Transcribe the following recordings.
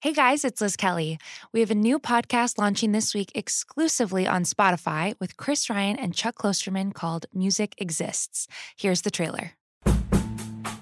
Hey guys, it's Liz Kelly. We have a new podcast launching this week exclusively on Spotify with Chris Ryan and Chuck Klosterman called Music Exists. Here's the trailer.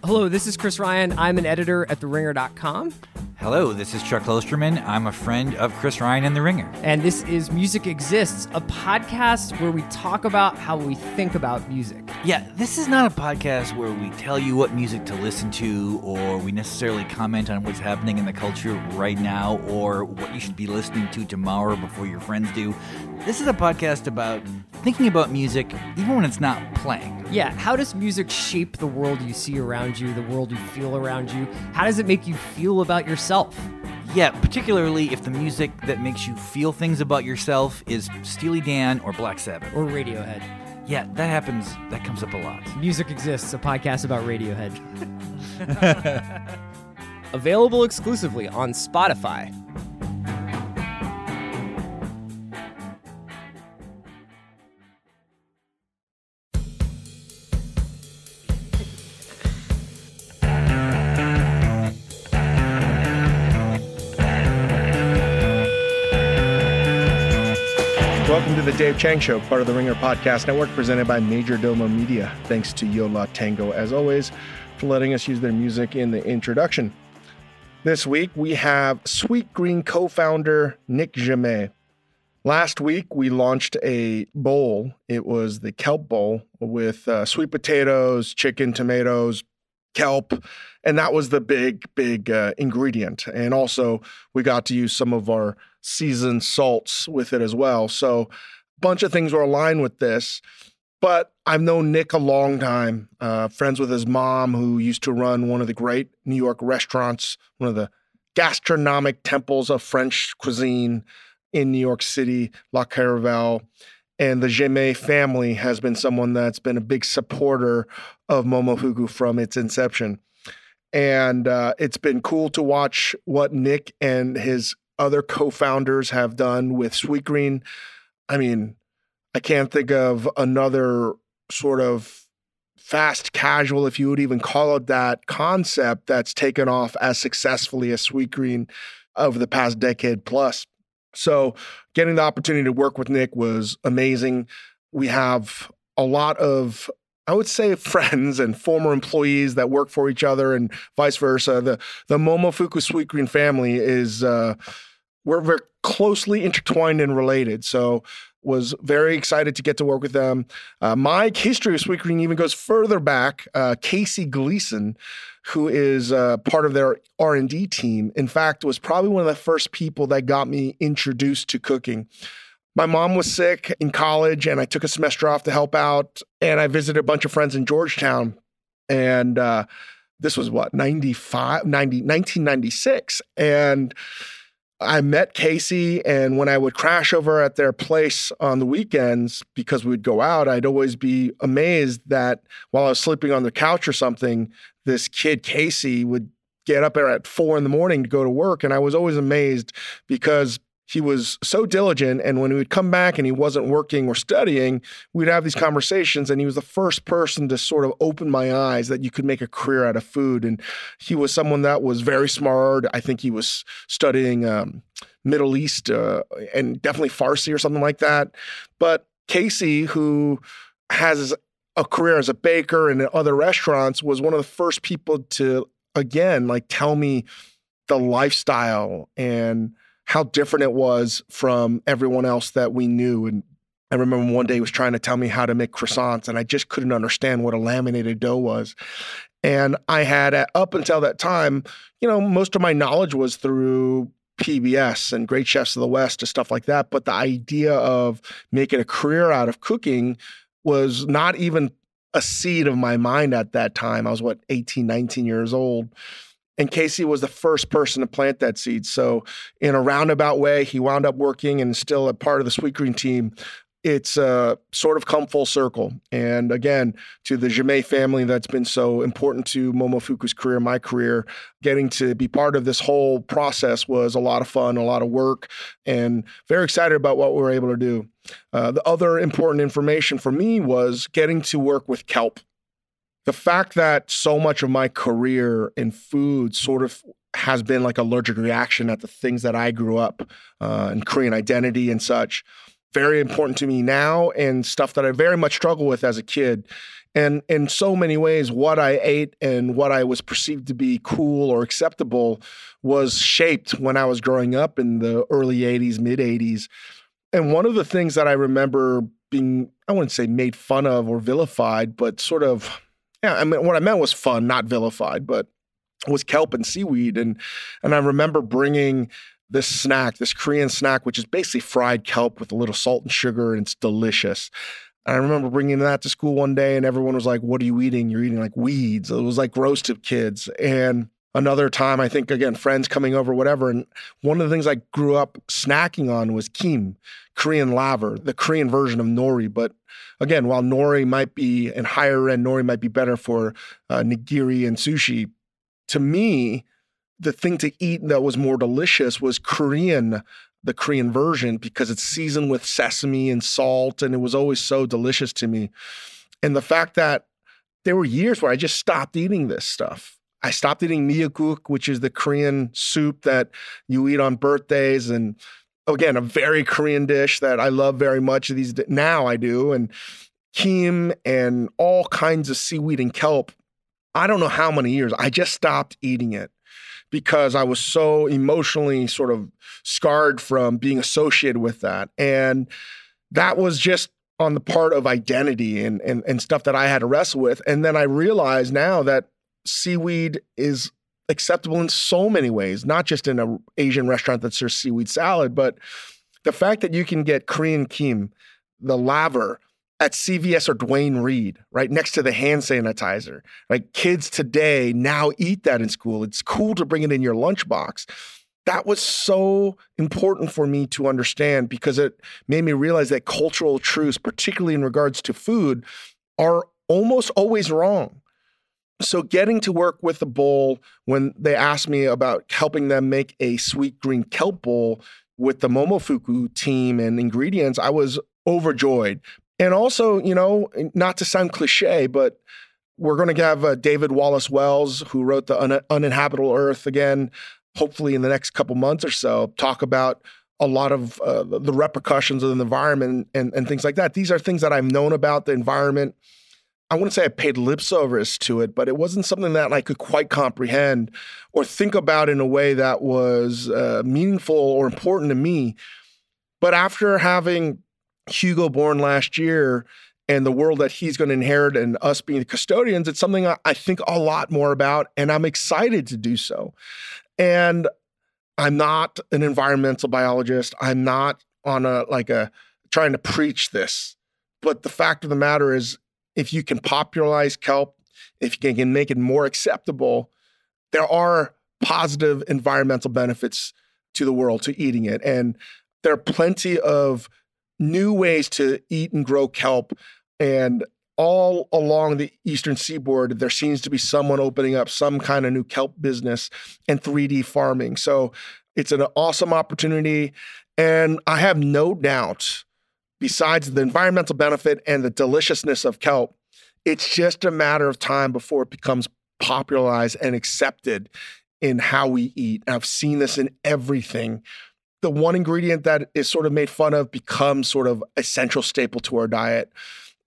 Hello, this is Chris Ryan. I'm an editor at TheRinger.com. Hello, this is Chuck Klosterman. I'm a friend of Chris Ryan and The Ringer. And this is Music Exists, a podcast where we talk about how we think about music. Yeah, this is not a podcast where we tell you what music to listen to or we necessarily comment on what's happening in the culture right now or what you should be listening to tomorrow before your friends do. This is a podcast about thinking about music even when it's not playing. Yeah, how does music shape the world you see around you, the world you feel around you? How does it make you feel about yourself? Yeah, particularly if the music that makes you feel things about yourself is Steely Dan or Black Sabbath. Or Radiohead. Yeah, that happens. That comes up a lot. Music Exists, a podcast about Radiohead. Available exclusively on Spotify. Dave Chang Show, part of the Ringer Podcast Network, presented by Majordomo Media. Thanks to Yo La Tengo, as always, for letting us use their music in the introduction. This week, we have Sweetgreen co founder Nick Jammet. Last week, we launched a bowl. It was the Kelp Bowl with uh, sweet potatoes, chicken, tomatoes, kelp, and that was the big, big uh, ingredient. And also, we got to use some of our seasoned salts with it as well. So, bunch of things were aligned with this. But I've known Nick a long time, uh, friends with his mom, who used to run one of the great New York restaurants, one of the gastronomic temples of French cuisine in New York City, La Caravelle. And the Jammet family has been someone that's been a big supporter of Momofuku from its inception. And uh, it's been cool to watch what Nick and his other co-founders have done with Sweetgreen. I mean, I can't think of another sort of fast casual, if you would even call it that, concept that's taken off as successfully as Sweetgreen over the past decade plus. So, getting the opportunity to work with Nick was amazing. We have a lot of I would say friends and former employees that work for each other and vice versa. The the Momofuku Sweetgreen family is uh, we're very closely intertwined and related. So was very excited to get to work with them. Uh, my history of Sweetgreen even goes further back. Uh, Casey Gleason, who is uh, part of their R&D team, in fact, was probably one of the first people that got me introduced to cooking. My mom was sick in college, and I took a semester off to help out. And I visited a bunch of friends in Georgetown. And uh, this was what, 95, 90, 1996. And I met Casey, and when I would crash over at their place on the weekends because we would go out, I'd always be amazed that while I was sleeping on the couch or something, this kid, Casey, would get up at four in the morning to go to work. And I was always amazed because he was so diligent. And when he would come back and he wasn't working or studying, we'd have these conversations. And he was the first person to sort of open my eyes that you could make a career out of food. And he was someone that was very smart. I think he was studying um, Middle East uh, and definitely Farsi or something like that. But Casey, who has a career as a baker and in other restaurants, was one of the first people to, again, like tell me the lifestyle and how different it was from everyone else that we knew. And I remember one day he was trying to tell me how to make croissants, and I just couldn't understand what a laminated dough was. And I had, uh, up until that time, you know, most of my knowledge was through PBS and Great Chefs of the West and stuff like that. But the idea of making a career out of cooking was not even a seed of my mind at that time. I was, what, 18, 19 years old. And Casey was the first person to plant that seed. So, in a roundabout way, he wound up working and still a part of the Sweetgreen team. It's uh, sort of come full circle. And again, to the Jammet family that's been so important to Momofuku's career, my career, getting to be part of this whole process was a lot of fun, a lot of work, and very excited about what we were able to do. Uh, the other important information for me was getting to work with kelp the fact that so much of my career in food sort of has been like allergic reaction at the things that I grew up uh, in Korean identity and such. Very important to me now, and stuff that I very much struggle with as a kid. And in so many ways, what I ate and what I was perceived to be cool or acceptable was shaped when I was growing up in the early 80s, mid 80s. And one of the things that I remember being, I wouldn't say made fun of or vilified, but sort of, yeah, I mean, what I meant was fun, not vilified, but was kelp and seaweed. And, and I remember bringing this snack, this Korean snack, which is basically fried kelp with a little salt and sugar, and it's delicious. And I remember bringing that to school one day, and everyone was like, What are you eating? You're eating like weeds. It was like roasted kids. And another time, I think, again, friends coming over, whatever. And one of the things I grew up snacking on was kim, Korean laver, the Korean version of nori. But again, while nori might be, and higher end nori might be better for uh, nigiri and sushi, to me, the thing to eat that was more delicious was Korean, the Korean version, because it's seasoned with sesame and salt, and it was always so delicious to me. And the fact that there were years where I just stopped eating this stuff. I stopped eating miyeokguk, which is the Korean soup that you eat on birthdays, and again, a very Korean dish that I love very much. These now I do, and kim and all kinds of seaweed and kelp. I don't know how many years. I just stopped eating it because I was so emotionally sort of scarred from being associated with that. And that was just on the part of identity and, and, and stuff that I had to wrestle with. And then I realized now that seaweed is acceptable in so many ways, not just in an Asian restaurant that serves seaweed salad, but the fact that you can get Korean kim, the laver, at CVS or Duane Reade, right next to the hand sanitizer. Right, kids today now eat that in school. It's cool to bring it in your lunchbox. That was so important for me to understand because it made me realize that cultural truths, particularly in regards to food, are almost always wrong. So, getting to work with the bowl when they asked me about helping them make a Sweetgreen kelp bowl with the Momofuku team and ingredients, I was overjoyed and also, you know, not to sound cliche, but we're going to have uh, David Wallace-Wells, who wrote the Un- Uninhabitable Earth again, hopefully in the next couple months or so, talk about a lot of uh, the repercussions of the environment and, and things like that. These are things that I've known about the environment. I wouldn't say I paid lip service to it, but it wasn't something that I could quite comprehend or think about in a way that was uh, meaningful or important to me. But after having Hugo born last year and the world that he's going to inherit and us being the custodians, it's something I, think a lot more about, and I'm excited to do so. And I'm not an environmental biologist. I'm not on a like a trying to preach this. But the fact of the matter is, if you can popularize kelp, if you can make it more acceptable, there are positive environmental benefits to the world to eating it. And there are plenty of new ways to eat and grow kelp. And all along the eastern seaboard, there seems to be someone opening up some kind of new kelp business and 3D farming. So it's an awesome opportunity. And I have no doubt, besides the environmental benefit and the deliciousness of kelp, it's just a matter of time before it becomes popularized and accepted in how we eat. And I've seen this in everything the one ingredient that is sort of made fun of becomes sort of a central staple to our diet.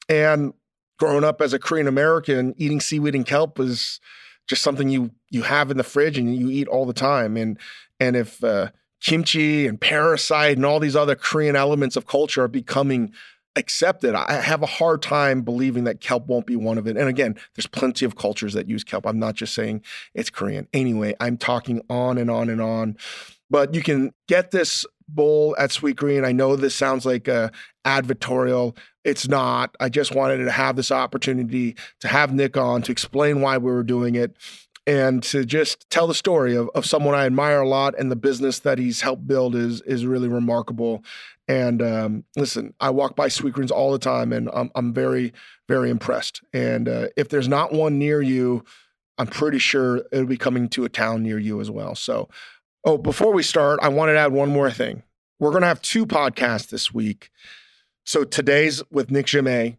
And growing up as a Korean American, eating seaweed and kelp is just something you you have in the fridge and you eat all the time. And and if uh, kimchi and parasite and all these other Korean elements of culture are becoming accepted, I have a hard time believing that kelp won't be one of it. And again, there's plenty of cultures that use kelp. I'm not just saying it's Korean. Anyway, I'm talking on and on and on. But you can get this bowl at Sweetgreen. I know this sounds like a advertorial. It's not. I just wanted to have this opportunity to have Nick on to explain why we were doing it and to just tell the story of, of someone I admire a lot and the business that he's helped build is is really remarkable. And um, listen, I walk by Sweetgreens all the time, and I'm I'm very very impressed. And uh, if there's not one near you, I'm pretty sure it'll be coming to a town near you as well. So Oh, before we start, I wanted to add one more thing. We're going to have two podcasts this week. So today's with Nick Jammet.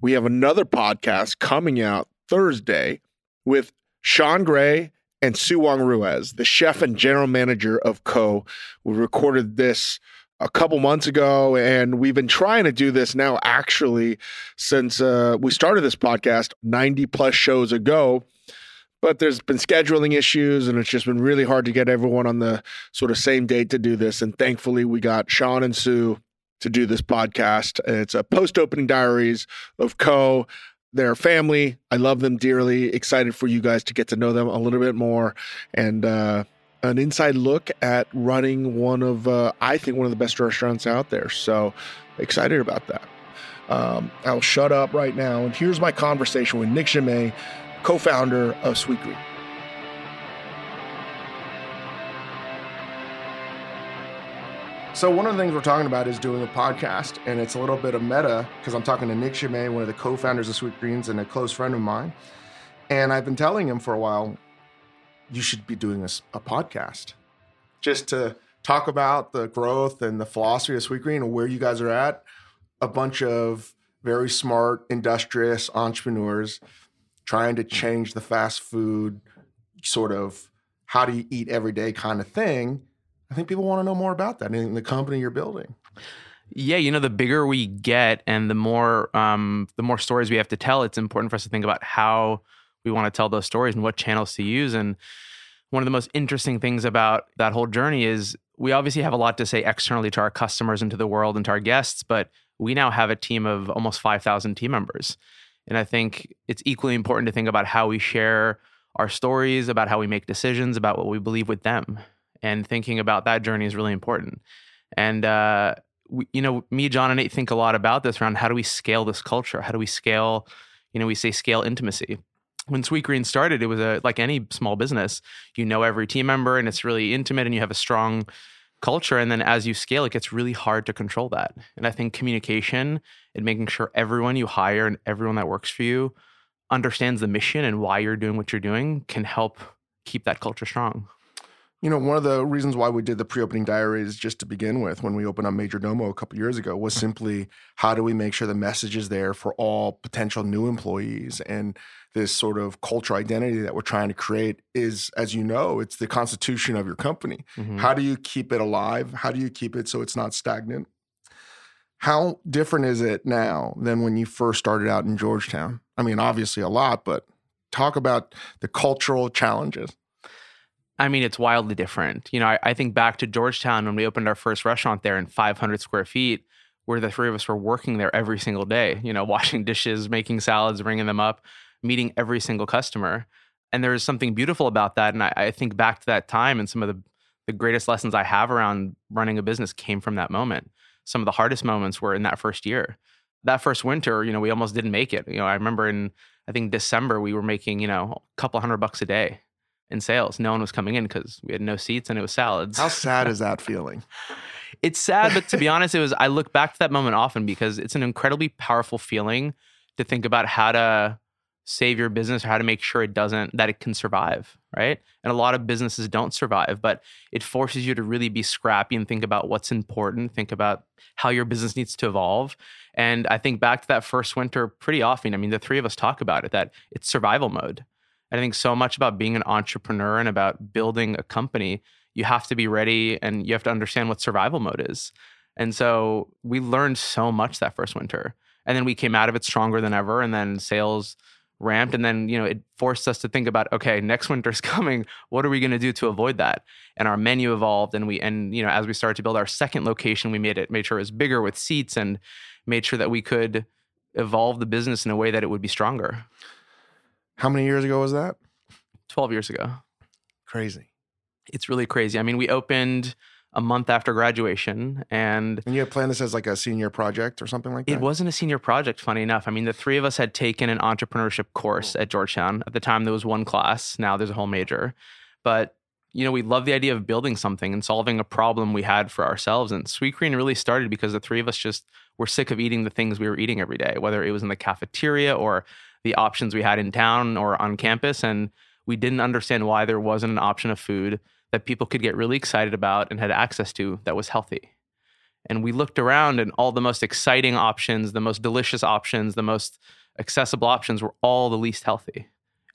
We have another podcast coming out Thursday with Sean Gray and Su Wong-Ruiz, the chef and general manager of Ko. We recorded this a couple months ago, and we've been trying to do this now actually since uh, we started this podcast 90 plus shows ago. But there's been scheduling issues, and it's just been really hard to get everyone on the sort of same date to do this. And thankfully, we got Sean and Sue to do this podcast. It's a post opening diaries of Ko. Their family. I love them dearly. Excited for you guys to get to know them a little bit more and uh, an inside look at running one of, uh, I think, one of the best restaurants out there. So excited about that. Um, I'll shut up right now. And here's my conversation with Nick Jammet, co founder of Sweetgreen. So one of the things we're talking about is doing a podcast, and it's a little bit of meta because I'm talking to Nick Jammet, one of the co-founders of Sweetgreens and a close friend of mine. And I've been telling him for a while, you should be doing a, a podcast, just to talk about the growth and the philosophy of Sweetgreen and where you guys are at. A bunch of very smart, industrious entrepreneurs trying to change the fast food sort of how do you eat every day kind of thing I think people want to know more about that in the company you're building. Yeah, you know, the bigger we get and the more um, the more stories we have to tell, it's important for us to think about how we want to tell those stories and what channels to use. And one of the most interesting things about that whole journey is we obviously have a lot to say externally to our customers and to the world and to our guests, but we now have a team of almost 5,000 team members. And I think it's equally important to think about how we share our stories, about how we make decisions, about what we believe with them and thinking about that journey is really important. And uh, you know, me, John, and Nate think a lot about this around how do we scale this culture? How do we scale? You know, we say scale intimacy. When Sweetgreen started, it was a like any small business. You know every team member, and it's really intimate, and you have a strong culture. And then as you scale, it gets really hard to control that. And I think communication and making sure everyone you hire and everyone that works for you understands the mission and why you're doing what you're doing can help keep that culture strong. You know, one of the reasons why we did the pre-opening diaries just to begin with when we opened up Majordomo a couple years ago was simply how do we make sure the message is there for all potential new employees and this sort of culture identity that we're trying to create is as you know, it's the constitution of your company. Mm-hmm. How do you keep it alive? How do you keep it so it's not stagnant? How different is it now than when you first started out in Georgetown? I mean, obviously a lot, but talk about the cultural challenges. I mean, it's wildly different. You know, I, I, think back to Georgetown when we opened our first restaurant there in 500 square feet, where the three of us were working there every single day, you know, washing dishes, making salads, bringing them up, meeting every single customer. And there is something beautiful about that. And I, I think back to that time and some of the, the greatest lessons I have around running a business came from that moment. Some of the hardest moments were in that first year. That first winter, you know, we almost didn't make it. You know, I remember in, I think December, we were making, you know, a couple hundred bucks a day in sales. No one was coming in because we had no seats and it was salads. How sad is that feeling? it's sad, but to be honest, it was. I look back to that moment often because it's an incredibly powerful feeling to think about how to save your business or how to make sure it doesn't that it can survive right and a lot of businesses don't survive but it forces you to really be scrappy and think about what's important think about how your business needs to evolve and i think back to that first winter pretty often i mean the three of us talk about it that it's survival mode I think so much about being an entrepreneur and about building a company, you have to be ready and you have to understand what survival mode is. And so we learned so much that first winter. And then we came out of it stronger than ever. And then sales ramped. And then, you know, it forced us to think about, okay, next winter's coming. What are we going to do to avoid that? And our menu evolved. And we, and, you know, as we started to build our second location, we made it, made sure it was bigger with seats and made sure that we could evolve the business in a way that it would be stronger. How many years ago was that? 12 years ago. Crazy. It's really crazy. I mean, we opened a month after graduation and and you had planned this as like a senior project or something like that it wasn't a senior project funny enough i mean the three of us had taken an entrepreneurship course at georgetown at the time there was one class now there's a whole major but you know we love the idea of building something and solving a problem we had for ourselves and Sweet Sweetgreen really started because the three of us just were sick of eating the things we were eating every day whether it was in the cafeteria or the options we had in town or on campus. And we didn't understand why there wasn't an option of food that people could get really excited about and had access to that was healthy. And we looked around, and all the most exciting options, the most delicious options, the most accessible options were all the least healthy.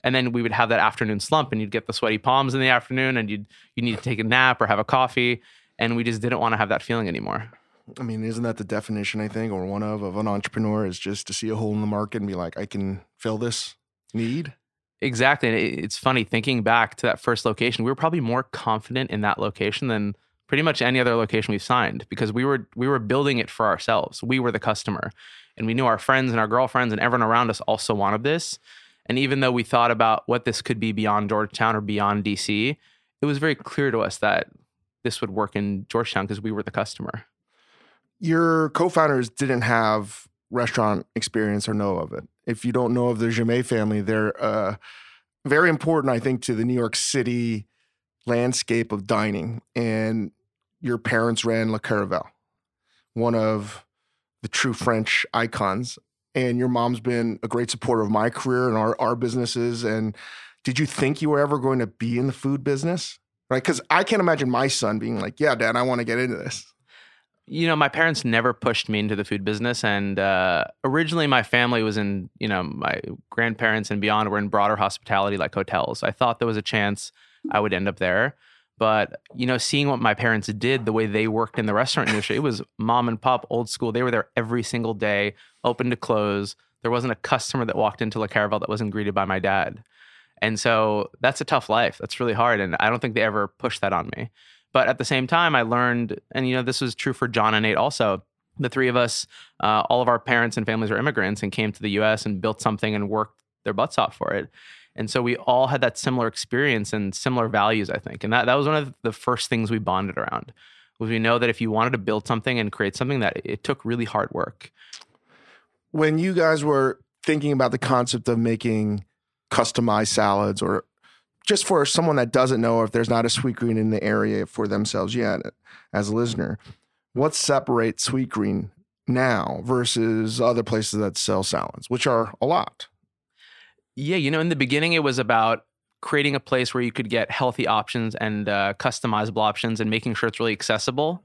And then we would have that afternoon slump and you'd get the sweaty palms in the afternoon and you'd you need to take a nap or have a coffee. And we just didn't want to have that feeling anymore. I mean, isn't that the definition, I think, or one of, of an entrepreneur is just to see a hole in the market and be like, I can fill this need? Exactly. And it's funny thinking back to that first location, we were probably more confident in that location than pretty much any other location we've signed because we were we were building it for ourselves. We were the customer. And we knew our friends and our girlfriends and everyone around us also wanted this. And even though we thought about what this could be beyond Georgetown or beyond DC, it was very clear to us that this would work in Georgetown because we were the customer. Your co-founders didn't have restaurant experience or know of it. If you don't know of the Jammet family, they're uh, very important, I think, to the New York City landscape of dining. And your parents ran La Caravelle, one of the true French icons. And your mom's been a great supporter of my career and our, our businesses. And did you think you were ever going to be in the food business? Right? Because I can't imagine my son being like, yeah, dad, I want to get into this you know, my parents never pushed me into the food business, and uh, originally my family was in, you know, my grandparents and beyond were in broader hospitality like hotels. I thought there was a chance I would end up there, but you know, seeing what my parents did, the way they worked in the restaurant industry, it was mom and pop, old school. They were there every single day, open to close. There wasn't a customer that walked into La Caravelle that wasn't greeted by my dad, and so that's a tough life. That's really hard, and I don't think they ever pushed that on me. But at the same time, I learned, and you know, this was true for John and Nate also. The three of us, uh, all of our parents and families are immigrants and came to the US and built something and worked their butts off for it. And so we all had that similar experience and similar values, I think. And that, that was one of the first things we bonded around. Was we know that if you wanted to build something and create something that it took really hard work. When you guys were thinking about the concept of making customized salads or just for someone that doesn't know if there's not a Sweetgreen in the area for themselves yet, as a listener, what separates Sweetgreen now versus other places that sell salads, which are a lot? Yeah, you know, in the beginning, it was about creating a place where you could get healthy options and uh, customizable options and making sure it's really accessible.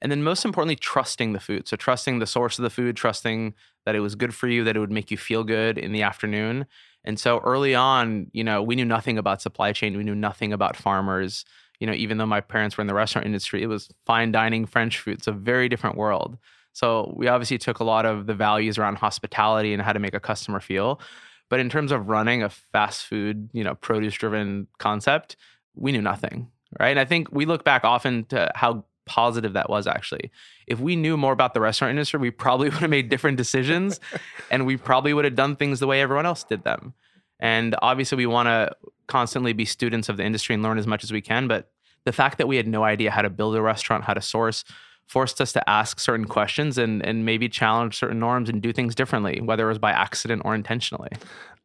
And then, most importantly, trusting the food. So, trusting the source of the food, trusting that it was good for you, that it would make you feel good in the afternoon. And so early on, you know, we knew nothing about supply chain. We knew nothing about farmers. You know, even though my parents were in the restaurant industry, it was fine dining French food. It's a very different world. So we obviously took a lot of the values around hospitality and how to make a customer feel. But in terms of running a fast food, you know, produce driven concept, we knew nothing. Right. And I think we look back often to how positive that was actually. If we knew more about the restaurant industry, we probably would have made different decisions and we probably would have done things the way everyone else did them. And obviously, we want to constantly be students of the industry and learn as much as we can. But the fact that we had no idea how to build a restaurant, how to source, forced us to ask certain questions and, and maybe challenge certain norms and do things differently, whether it was by accident or intentionally.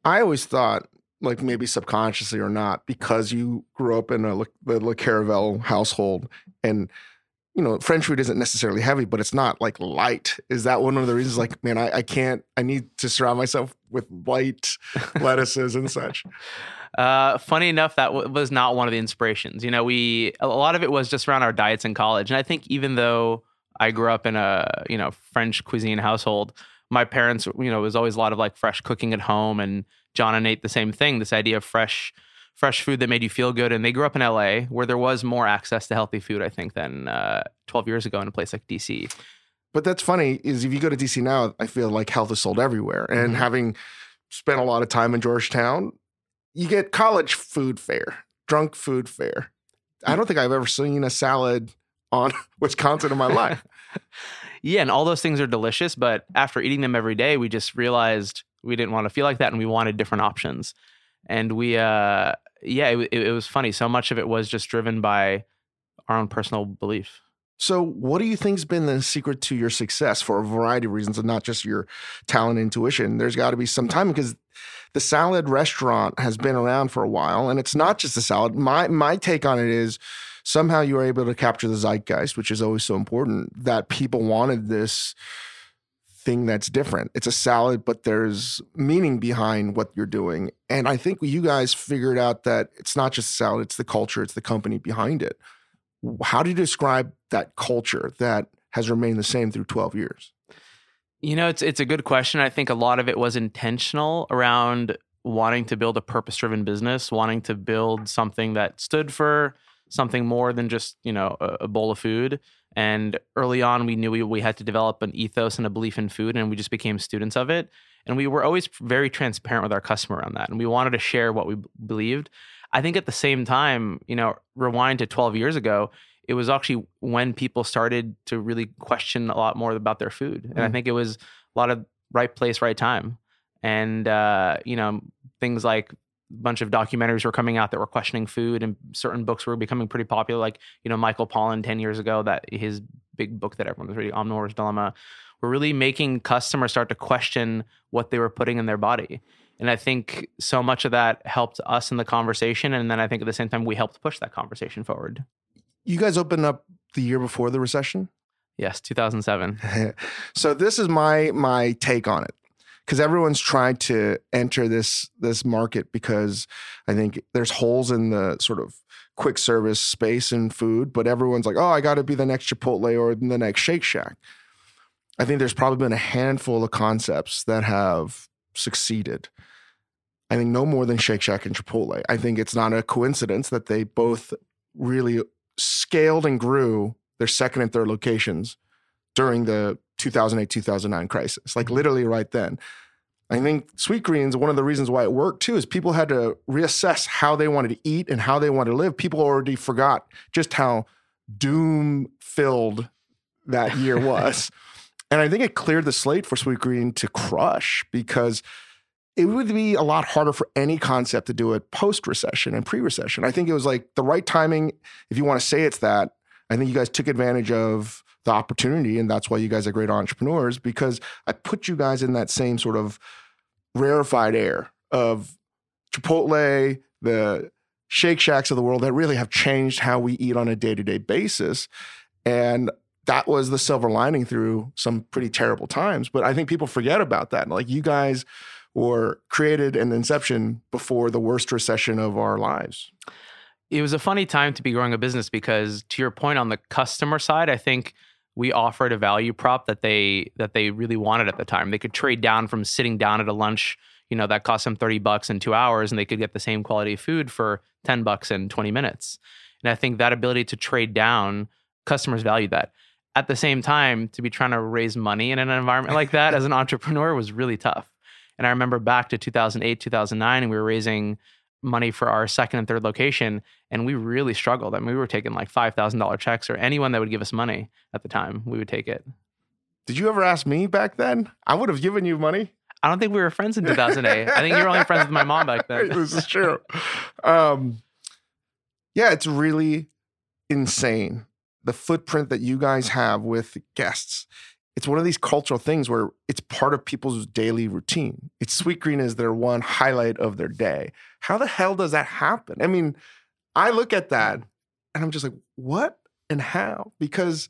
I always thought like maybe subconsciously or not, because you grew up in a the Le Caravelle household and you know, French food isn't necessarily heavy, but it's not like light. Is that one of the reasons? Like, man, I, I can't. I need to surround myself with light lettuces and such. Uh, funny enough, that w- was not one of the inspirations. You know, we a lot of it was just around our diets in college, and I think even though I grew up in a you know French cuisine household, my parents, you know, it was always a lot of like fresh cooking at home, and John and Nate the same thing. This idea of fresh fresh food that made you feel good. And they grew up in LA where there was more access to healthy food, I think, than uh, 12 years ago in a place like DC. But that's funny is if you go to DC now, I feel like health is sold everywhere. And mm-hmm. having spent a lot of time in Georgetown, you get college food fare, drunk food fare. I don't think I've ever seen a salad on Wisconsin in my life. yeah, and all those things are delicious, but after eating them every day, we just realized we didn't want to feel like that and we wanted different options and we uh yeah it, it, was funny. So much of it was just driven by our own personal belief. So what do you think's been the secret to your success for a variety of reasons and not just your talent intuition? There's got to be some time because the salad restaurant has been around for a while and it's not just the salad. My my take on it is somehow you were able to capture the zeitgeist which is always so important that people wanted this thing that's different. It's a salad, but there's meaning behind what you're doing. And I think you guys figured out that it's not just salad, it's the culture, it's the company behind it. How do you describe that culture that has remained the same through 12 years? You know, it's it's a good question. I think a lot of it was intentional around wanting to build a purpose driven business, wanting to build something that stood for something more than just, you know, a, a bowl of food. And early on, we knew we, we had to develop an ethos and a belief in food, and we just became students of it. And we were always very transparent with our customer on that. And we wanted to share what we believed. I think at the same time, you know, rewind to 12 years ago, it was actually when people started to really question a lot more about their food. And I think it was a lot of right place, right time. And, uh, you know, things like bunch of documentaries were coming out that were questioning food and certain books were becoming pretty popular. Like, you know, Michael Pollan 10 years ago, that his big book that everyone was reading, Omnivore's Dilemma, were really making customers start to question what they were putting in their body. And I think so much of that helped us in the conversation. And then I think at the same time, we helped push that conversation forward. You guys opened up the year before the recession. Yes, 2007. so this is my my take on it because everyone's tried to enter this this market because I think there's holes in the sort of quick service space in food, but everyone's like, oh, I got to be the next Chipotle or the next Shake Shack. I think there's probably been a handful of concepts that have succeeded. I think no more than Shake Shack and Chipotle. I think it's not a coincidence that they both really scaled and grew their second and third locations during the 2008 2009 crisis, like mm-hmm. literally right then. I think sweetgreens one of the reasons why it worked too is people had to reassess how they wanted to eat and how they wanted to live. People already forgot just how doom filled that year was. and I think it cleared the slate for sweetgreen to crush because it would be a lot harder for any concept to do it post recession and pre recession. I think it was like the right timing. If you want to say it's that, I think you guys took advantage of the opportunity, and that's why you guys are great entrepreneurs because I put you guys in that same sort of rarefied air of Chipotle, the Shake Shacks of the world that really have changed how we eat on a day to day basis. And that was the silver lining through some pretty terrible times. But I think people forget about that. Like you guys were created in inception before the worst recession of our lives. It was a funny time to be growing a business because to your point on the customer side, I think we offered a value prop that they that they really wanted at the time. They could trade down from sitting down at a lunch, you know, that cost them 30 bucks in 2 hours and they could get the same quality of food for 10 bucks in 20 minutes. And I think that ability to trade down, customers value that. At the same time, to be trying to raise money in an environment like that as an entrepreneur was really tough. And I remember back to 2008, 2009, and we were raising money for our second and third location, and we really struggled. I mean, we were taking like five thousand dollar checks, or anyone that would give us money at the time, we would take it. Did you ever ask me back then? I would have given you money. I don't think we were friends in 2008. I think you were only friends with my mom back then. this is true. Um, yeah, it's really insane the footprint that you guys have with guests it's one of these cultural things where it's part of people's daily routine. It's sweetgreen is their one highlight of their day. How the hell does that happen? I mean, I look at that and I'm just like, what and how? Because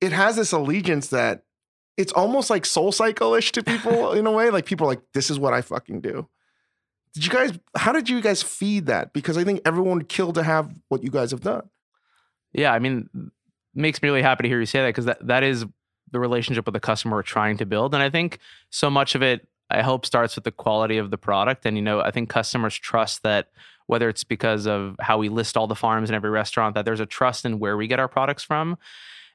it has this allegiance that it's almost like SoulCycle-ish to people in a way. Like people are like, this is what I fucking do. Did you guys, how did you guys feed that? Because I think everyone would kill to have what you guys have done. Yeah, I mean, makes me really happy to hear you say that because that, that is the relationship with the customer we're trying to build. And I think so much of it, I hope, starts with the quality of the product. And, you know, I think customers trust that whether it's because of how we list all the farms in every restaurant, that there's a trust in where we get our products from.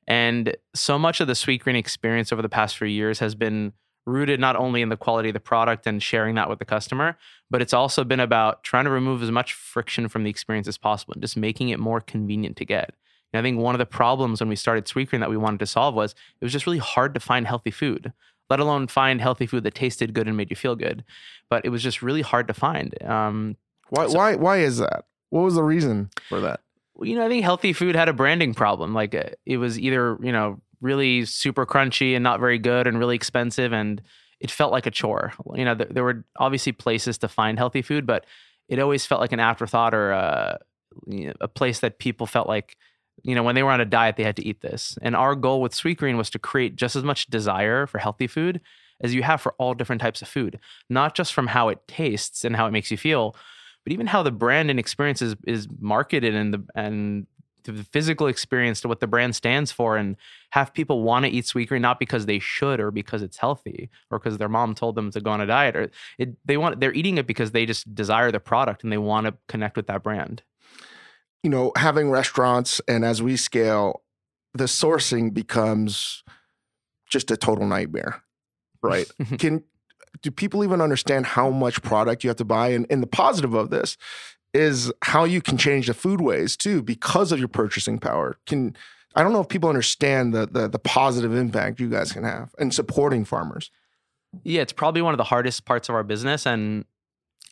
And so much of the Sweetgreen experience over the past few years has been rooted not only in the quality of the product and sharing that with the customer, but it's also been about trying to remove as much friction from the experience as possible and just making it more convenient to get. And I think one of the problems when we started Sweetgreen that we wanted to solve was it was just really hard to find healthy food, let alone find healthy food that tasted good and made you feel good. But it was just really hard to find. Um, why? So, why? Why is that? What was the reason for that? You know, I think healthy food had a branding problem. Like uh, it was either you know really super crunchy and not very good and really expensive and it felt like a chore. You know, there were obviously places to find healthy food, but it always felt like an afterthought or a, a place that people felt like you know, when they were on a diet, they had to eat this. And our goal with Sweetgreen was to create just as much desire for healthy food as you have for all different types of food, not just from how it tastes and how it makes you feel, but even how the brand and experience is, is marketed and the and the physical experience to what the brand stands for and have people want to eat Sweetgreen not because they should or because it's healthy or because their mom told them to go on a diet or it, they want they're eating it because they just desire the product and they want to connect with that brand you know having restaurants and as we scale the sourcing becomes just a total nightmare right mm-hmm. can do people even understand how much product you have to buy and, and the positive of this is how you can change the food ways too because of your purchasing power. Can I don't know if people understand the the, the positive impact you guys can have in supporting farmers. Yeah, it's probably one of the hardest parts of our business and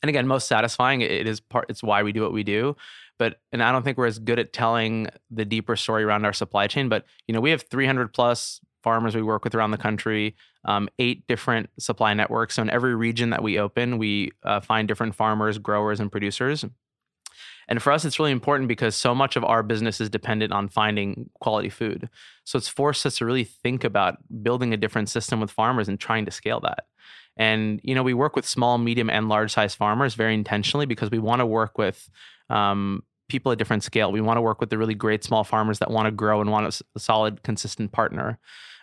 and again, most satisfying. It is part it's why we do what we do. But and I don't think we're as good at telling the deeper story around our supply chain. But you know, we have 300 plus farmers we work with around the country, um, eight different supply networks. So in every region that we open, we uh, find different farmers, growers, and producers. And for us, it's really important because so much of our business is dependent on finding quality food. So it's forced us to really think about building a different system with farmers and trying to scale that. And you know, we work with small, medium, and large size farmers very intentionally because we want to work with um, people at different scale. We want to work with the really great small farmers that want to grow and want a, solid, consistent partner.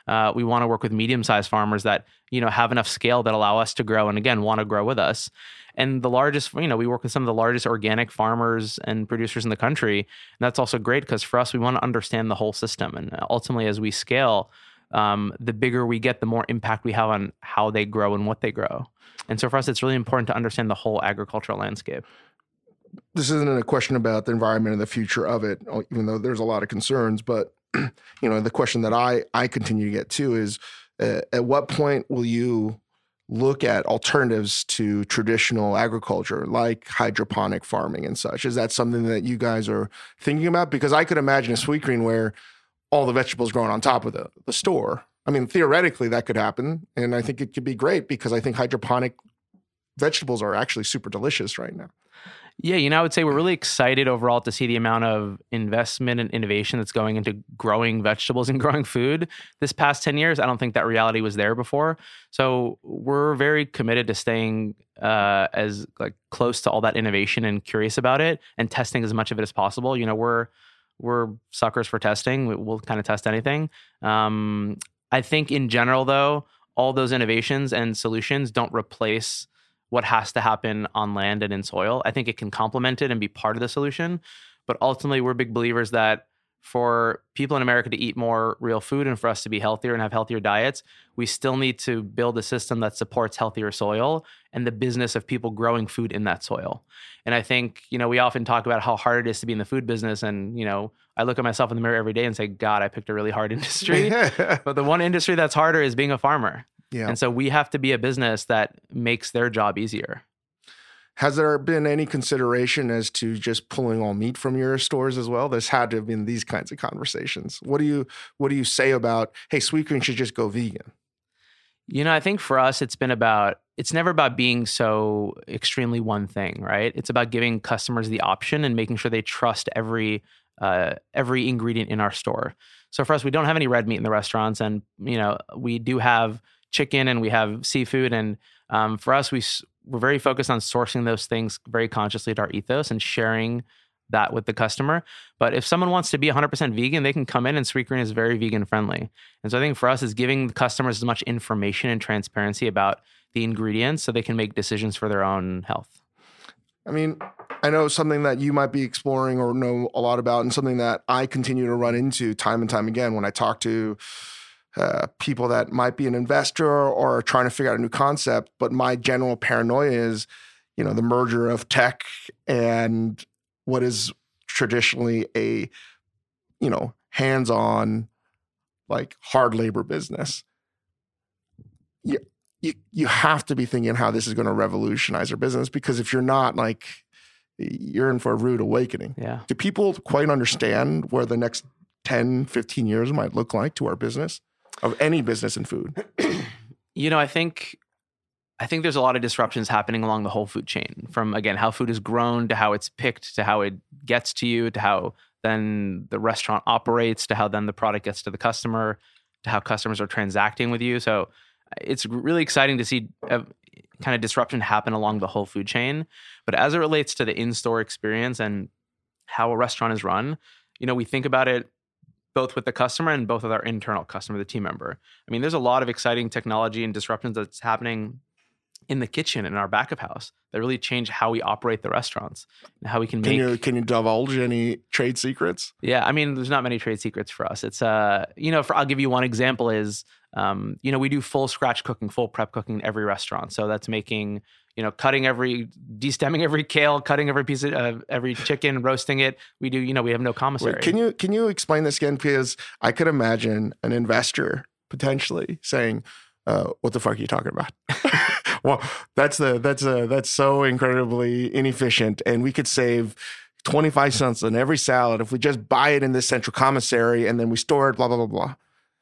Uh, we want to work with medium-sized farmers that you know have enough scale that allow us to grow and again want to grow with us and the largest you know we work with some of the largest organic farmers and producers in the country and that's also great because for us we want to understand the whole system and ultimately as we scale um, the bigger we get the more impact we have on how they grow and what they grow and so for us it's really important to understand the whole agricultural landscape this isn't a question about the environment and the future of it even though there's a lot of concerns but you know the question that i i continue to get to is uh, at what point will you look at alternatives to traditional agriculture like hydroponic farming and such? Is that something that you guys are thinking about? Because I could imagine a Sweetgreen where all the vegetables growing on top of the, the store. I mean, theoretically, that could happen. And I think it could be great because I think hydroponic vegetables are actually super delicious right now. Yeah, you know, I would say we're really excited overall to see the amount of investment and innovation that's going into growing vegetables and growing food this past 10 years. I don't think that reality was there before. So we're very committed to staying uh, as like close to all that innovation and curious about it and testing as much of it as possible. You know, we're we're suckers for testing. We'll kind of test anything. Um, I think in general, though, all those innovations and solutions don't replace what has to happen on land and in soil. I think it can complement it and be part of the solution. But ultimately, we're big believers that for people in America to eat more real food and for us to be healthier and have healthier diets, we still need to build a system that supports healthier soil and the business of people growing food in that soil. And I think, you know, we often talk about how hard it is to be in the food business. And, you know, I look at myself in the mirror every day and say, God, I picked a really hard industry. but the one industry that's harder is being a farmer. Yeah. And so we have to be a business that makes their job easier. Has there been any consideration as to just pulling all meat from your stores as well? There's had to have been these kinds of conversations. What do you what do you say about hey, sweet Sweetgreen should just go vegan? You know, I think for us it's been about it's never about being so extremely one thing, right? It's about giving customers the option and making sure they trust every uh, every ingredient in our store. So for us, we don't have any red meat in the restaurants, and you know we do have chicken and we have seafood. And um, for us, we we're very focused on sourcing those things very consciously to our ethos and sharing that with the customer. But if someone wants to be 100% vegan, they can come in and Sweet Sweetgreen is very vegan friendly. And so I think for us is giving the customers as much information and transparency about the ingredients so they can make decisions for their own health. I mean, I know something that you might be exploring or know a lot about, and something that I continue to run into time and time again when I talk to uh, people that might be an investor or trying to figure out a new concept. But my general paranoia is, you know, the merger of tech and what is traditionally a, you know, hands-on, like hard labor business. You, you, you have to be thinking how this is going to revolutionize your business because if you're not, like, you're in for a rude awakening. Yeah. Do people quite understand where the next 10, 15 years might look like to our business? Of any business in food? you know, I think I think there's a lot of disruptions happening along the whole food chain from again how food is grown to how it's picked to how it gets to you to how then the restaurant operates to how then the product gets to the customer to how customers are transacting with you. So it's really exciting to see a, kind of disruption happen along the whole food chain. But as it relates to the in-store experience and how a restaurant is run, you know, we think about it both with the customer and both with our internal customer, the team member. I mean, there's a lot of exciting technology and disruptions that's happening in the kitchen in our back of house that really change how we operate the restaurants and how we can Can make you can you divulge any trade secrets? yeah, I mean, there's not many trade secrets for us. It's uh, you know, for I'll give you one example is, um, you know, we do full scratch cooking, full prep cooking in every restaurant. So that's making, you know, cutting every, destemming every kale, cutting every piece of uh, every chicken, roasting it. We do, you know, we have no commissary. Wait, can you can you explain this again? Because I could imagine an investor potentially saying, uh, "What the fuck are you talking about?" well, that's the that's a that's so incredibly inefficient, and we could save. 25 cents on every salad if we just buy it in this central commissary and then we store it, blah, blah, blah, blah.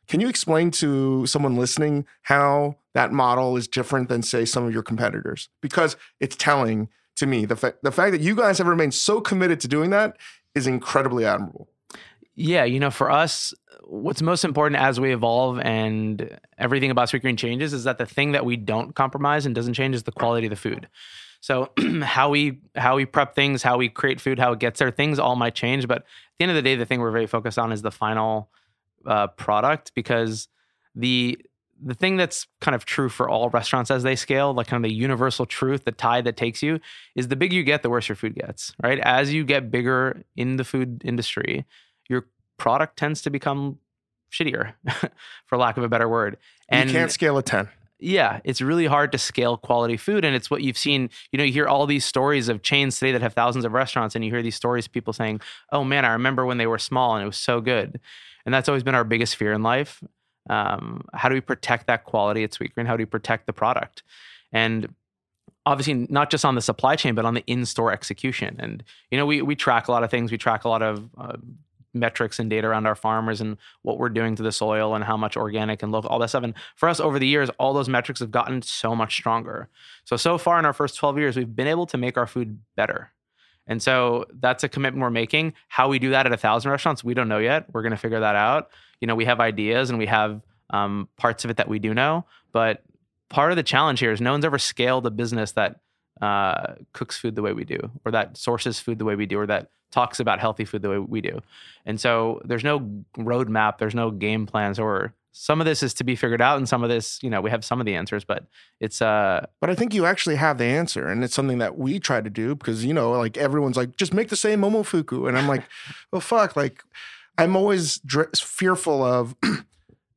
Can you explain to someone listening how that model is different than, say, some of your competitors? Because it's telling to me the, fa- the fact that you guys have remained so committed to doing that is incredibly admirable. Yeah, you know, for us, what's most important as we evolve and everything about Sweetgreen changes is that the thing that we don't compromise and doesn't change is the quality of the food. So how we how we prep things, how we create food, how it gets there, things all might change. But at the end of the day, the thing we're very focused on is the final uh, product because the the thing that's kind of true for all restaurants as they scale, like kind of the universal truth, the tide that takes you, is the bigger you get, the worse your food gets. Right? As you get bigger in the food industry, your product tends to become shittier, for lack of a better word. And you can't scale a 10. Yeah, it's really hard to scale quality food. And it's what you've seen. You know, you hear all these stories of chains today that have thousands of restaurants, and you hear these stories, of people saying, Oh man, I remember when they were small and it was so good. And that's always been our biggest fear in life. Um, how do we protect that quality at Sweetgreen? How do we protect the product? And obviously not just on the supply chain, but on the in-store execution. And you know, we we track a lot of things. We track a lot of uh, metrics and data around our farmers and what we're doing to the soil and how much organic and local, all that stuff. And for us over the years, all those metrics have gotten so much stronger. So, so far in our first 12 years, we've been able to make our food better. And so that's a commitment we're making. How we do that at a thousand restaurants, we don't know yet. We're going to figure that out. You know, we have ideas and we have um, parts of it that we do know. But part of the challenge here is no one's ever scaled a business that uh, cooks food the way we do, or that sources food the way we do, or that talks about healthy food the way we do. And so there's no roadmap, there's no game plans, or some of this is to be figured out, and some of this, you know, we have some of the answers, but it's uh. But I think you actually have the answer, and it's something that we try to do because you know, like everyone's like, just make the same momofuku, and I'm like, well, fuck, like I'm always dr- fearful of.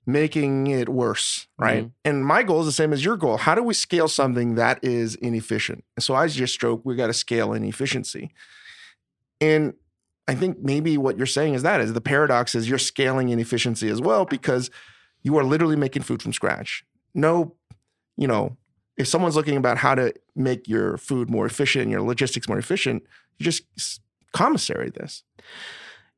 making it worse, right? Mm-hmm. And my goal is the same as your goal. How do we scale something that is inefficient? And so I just stroke, we got to scale inefficiency. And I think maybe what you're saying is that is the paradox is you're scaling inefficiency as well because you are literally making food from scratch. No, you know, if someone's looking about how to make your food more efficient and your logistics more efficient, you just commissary this.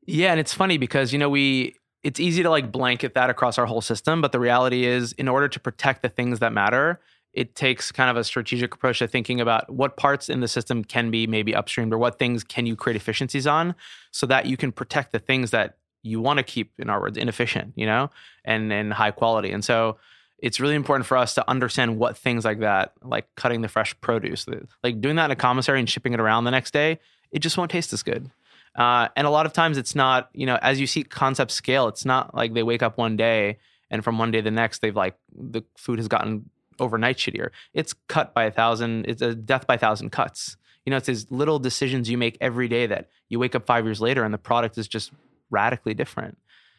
Yeah, and it's funny because you know we it's easy to like blanket that across our whole system, but the reality is in order to protect the things that matter, it takes kind of a strategic approach to thinking about what parts in the system can be maybe upstreamed or what things can you create efficiencies on so that you can protect the things that you want to keep in our words inefficient you know and and high quality and so it's really important for us to understand what things like that like cutting the fresh produce like doing that in a commissary and shipping it around the next day it just won't taste as good uh, and a lot of times it's not you know as you see concepts scale it's not like they wake up one day and from one day to the next they've like the food has gotten overnight shittier. It's cut by a thousand, it's a death by a thousand cuts. You know, it's these little decisions you make every day that you wake up five years later and the product is just radically different.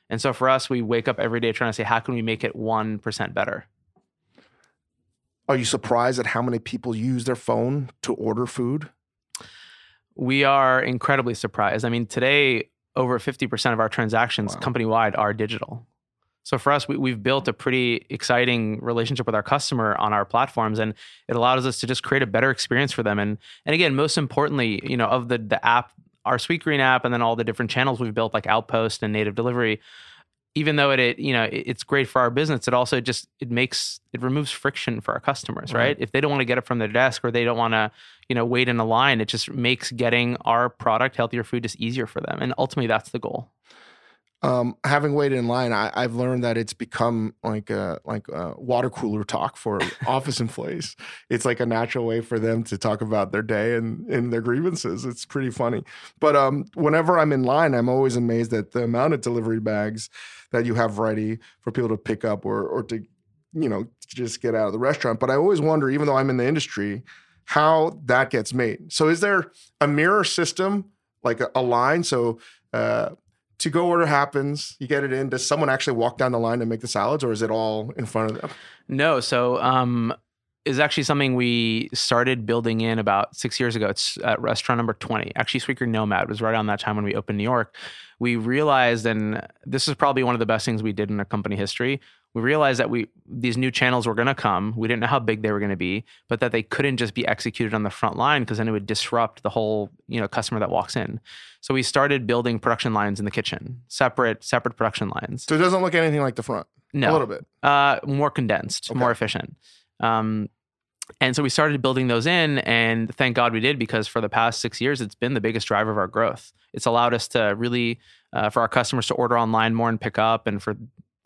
And so for us, we wake up every day trying to say, how can we make it 1% better? Are you surprised at how many people use their phone to order food? We are incredibly surprised. I mean, today, over 50% of our transactions wow. company wide are digital. So for us, we, have built a pretty exciting relationship with our customer on our platforms, and it allows us to just create a better experience for them. And and again, most importantly, you know, of the the app, our Sweetgreen app, and then all the different channels we've built, like Outpost and Native Delivery. Even though it, it you know it's great for our business, it also just it makes it removes friction for our customers, right? right? If they don't want to get it from their desk or they don't want to you know wait in a line, it just makes getting our product, healthier food, just easier for them. And ultimately, that's the goal. Um, having waited in line, I, I've learned that it's become like a like a water cooler talk for office employees. It's like a natural way for them to talk about their day and, and their grievances. It's pretty funny. But um, whenever I'm in line, I'm always amazed at the amount of delivery bags that you have ready for people to pick up or or to you know just get out of the restaurant. But I always wonder, even though I'm in the industry, how that gets made. So is there a mirror system? Like a, a line, so uh, to go order happens, you get it in. Does someone actually walk down the line and make the salads, or is it all in front of them? No, so um, is actually something we started building in about six years ago. It's at restaurant number 20. Actually, Sweetgreen Nomad was right on that time when we opened New York. We realized, and this is probably one of the best things we did in our company history. We realized that we these new channels were going to come. We didn't know how big they were going to be, but that they couldn't just be executed on the front line because then it would disrupt the whole you know customer that walks in. So we started building production lines in the kitchen, separate separate production lines. So it doesn't look anything like the front. No, a little bit. Uh, more condensed, Okay. more efficient. Um, and so we started building those in, and thank God we did because for the past six years, it's been the biggest driver of our growth. It's allowed us to really, uh, for our customers to order online more and pick up, and for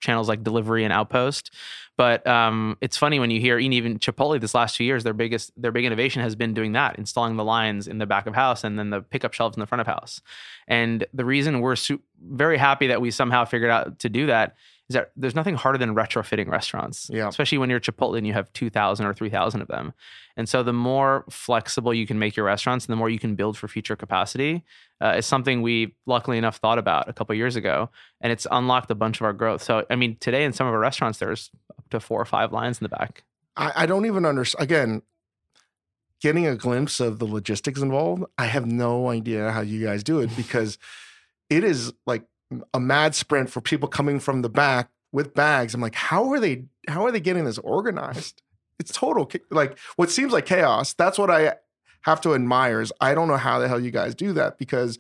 channels like delivery and outpost. But um, it's funny when you hear even Chipotle this last two years, their biggest, their big innovation has been doing that, installing the lines in the back of house and then the pickup shelves in the front of house. And the reason we're su- very happy that we somehow figured out to do that is that there's nothing harder than retrofitting restaurants. Yeah. Especially when you're Chipotle and you have 2,000 or 3,000 of them. And so the more flexible you can make your restaurants and the more you can build for future capacity uh, is something we luckily enough thought about a couple of years ago. And it's unlocked a bunch of our growth. So, I mean, today in some of our restaurants, there's up to four or five lines in the back. I, I don't even understand. Again, getting a glimpse of the logistics involved, I have no idea how you guys do it because it is like a mad sprint for people coming from the back with bags. I'm like, how are they? How are they getting this organized? It's total like what seems like chaos. That's what I have to admire. Is I don't know how the hell you guys do that because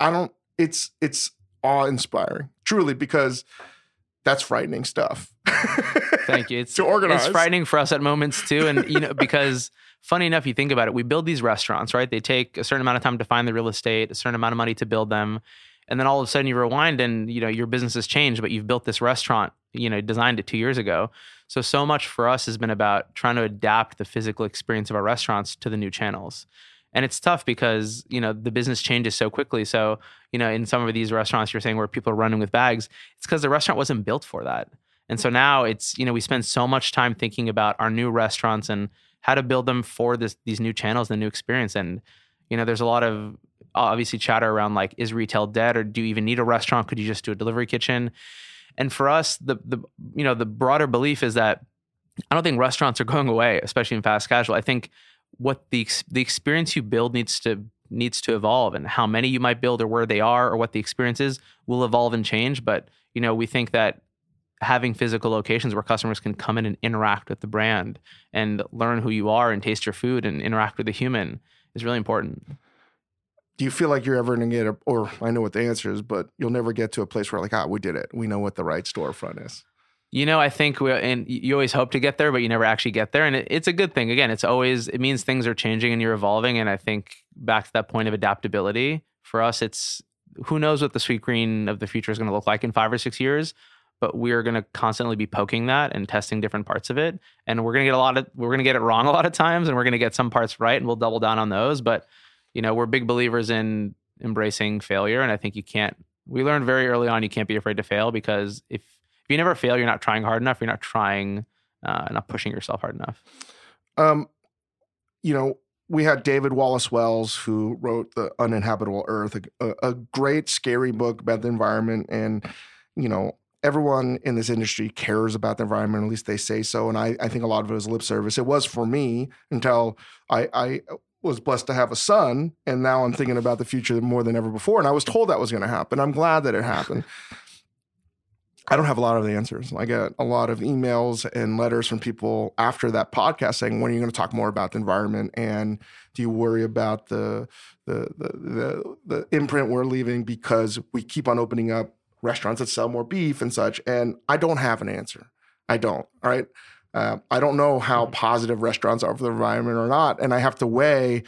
I don't. It's it's awe inspiring, truly, because that's frightening stuff. Thank you. It's To organize. It's frightening for us at moments too, and you know because funny enough, you think about it, we build these restaurants, right? They take a certain amount of time to find the real estate, a certain amount of money to build them, and then all of a sudden you rewind and you know your business has changed, but you've built this restaurant, you know, designed it two years ago. So so much for us has been about trying to adapt the physical experience of our restaurants to the new channels. And it's tough because, you know, the business changes so quickly. So, you know, in some of these restaurants you're saying where people are running with bags, it's because the restaurant wasn't built for that. And so now it's, you know, we spend so much time thinking about our new restaurants and how to build them for this these new channels, the new experience. And, you know, there's a lot of obviously chatter around like, is retail dead or do you even need a restaurant? Could you just do a delivery kitchen? And for us, the the you know, the broader belief is that I don't think restaurants are going away, especially in fast casual. I think what the the experience you build needs to needs to evolve and how many you might build or where they are or what the experience is will evolve and change but you know we think that having physical locations where customers can come in and interact with the brand and learn who you are and taste your food and interact with the human is really important do you feel like you're ever going to get a, or I know what the answer is, but you'll never get to a place where like, ah, we did it. We know what the right storefront is. You know, I think we and you always hope to get there, but you never actually get there, and it, it's a good thing. Again, it's always it means things are changing and you're evolving, and I think back to that point of adaptability for us, it's who knows what the sweetgreen of the future is going to look like in five or six years, but we are going to constantly be poking that and testing different parts of it, and we're going to get a lot of we're going to get it wrong a lot of times, and we're going to get some parts right, and we'll double down on those. But you know, we're big believers in embracing failure, and I think you can't. We learned very early on you can't be afraid to fail because if if you never fail, you're not trying hard enough. You're not trying, uh, not pushing yourself hard enough. Um, you know, we had David Wallace-Wells who wrote The Uninhabitable Earth, a, a great, scary book about the environment. And, you know, everyone in this industry cares about the environment, at least they say so. And I, I think a lot of it was lip service. It was for me until I, I was blessed to have a son. And now I'm thinking about the future more than ever before. And I was told that was going to happen. I'm glad that it happened. I don't have a lot of the answers. I get a lot of emails and letters from people after that podcast saying, "When are you going to talk more about the environment?" And do you worry about the the the the, the imprint we're leaving because we keep on opening up restaurants that sell more beef and such? And I don't have an answer. I don't. All right. Uh, I don't know how positive restaurants are for the environment or not, and I have to weigh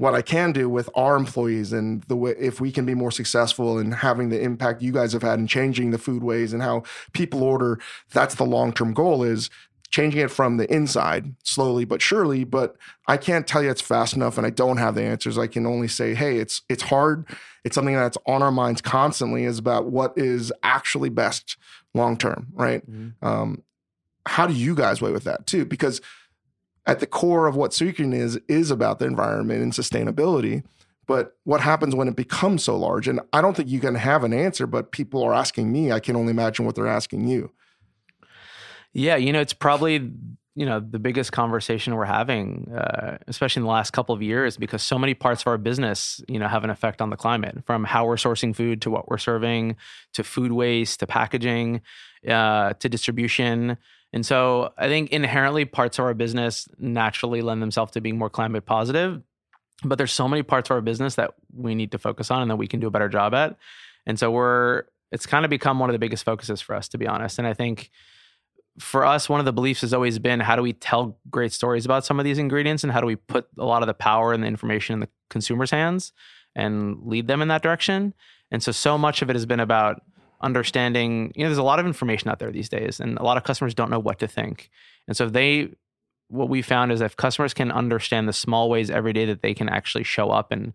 what I can do with our employees and the way if we can be more successful in having the impact you guys have had in changing the food ways and how people order, that's the long term goal is changing it from the inside slowly but surely. But I can't tell you it's fast enough and I don't have the answers. I can only say, hey, it's it's hard. It's something that's on our minds constantly is about what is actually best long term, right? Mm-hmm. Um, how do you guys weigh with that too? Because at the core of what Sweetgreen is is about the environment and sustainability. But what happens when it becomes so large? And I don't think you can have an answer, but people are asking me. I can only imagine what they're asking you. Yeah, you know, it's probably you know the biggest conversation we're having, uh, especially in the last couple of years, because so many parts of our business, you know, have an effect on the climate. From how we're sourcing food to what we're serving, to food waste, to packaging, uh, to distribution. And so I think inherently parts of our business naturally lend themselves to being more climate positive. But there's so many parts of our business that we need to focus on and that we can do a better job at. And so we're it's kind of become one of the biggest focuses for us, to be honest. And I think for us, one of the beliefs has always been how do we tell great stories about some of these ingredients and how do we put a lot of the power and the information in the consumer's hands and lead them in that direction. And so, so much of it has been about understanding, you know, there's a lot of information out there these days, and a lot of customers don't know what to think. And so they what we found is if customers can understand the small ways every day that they can actually show up and,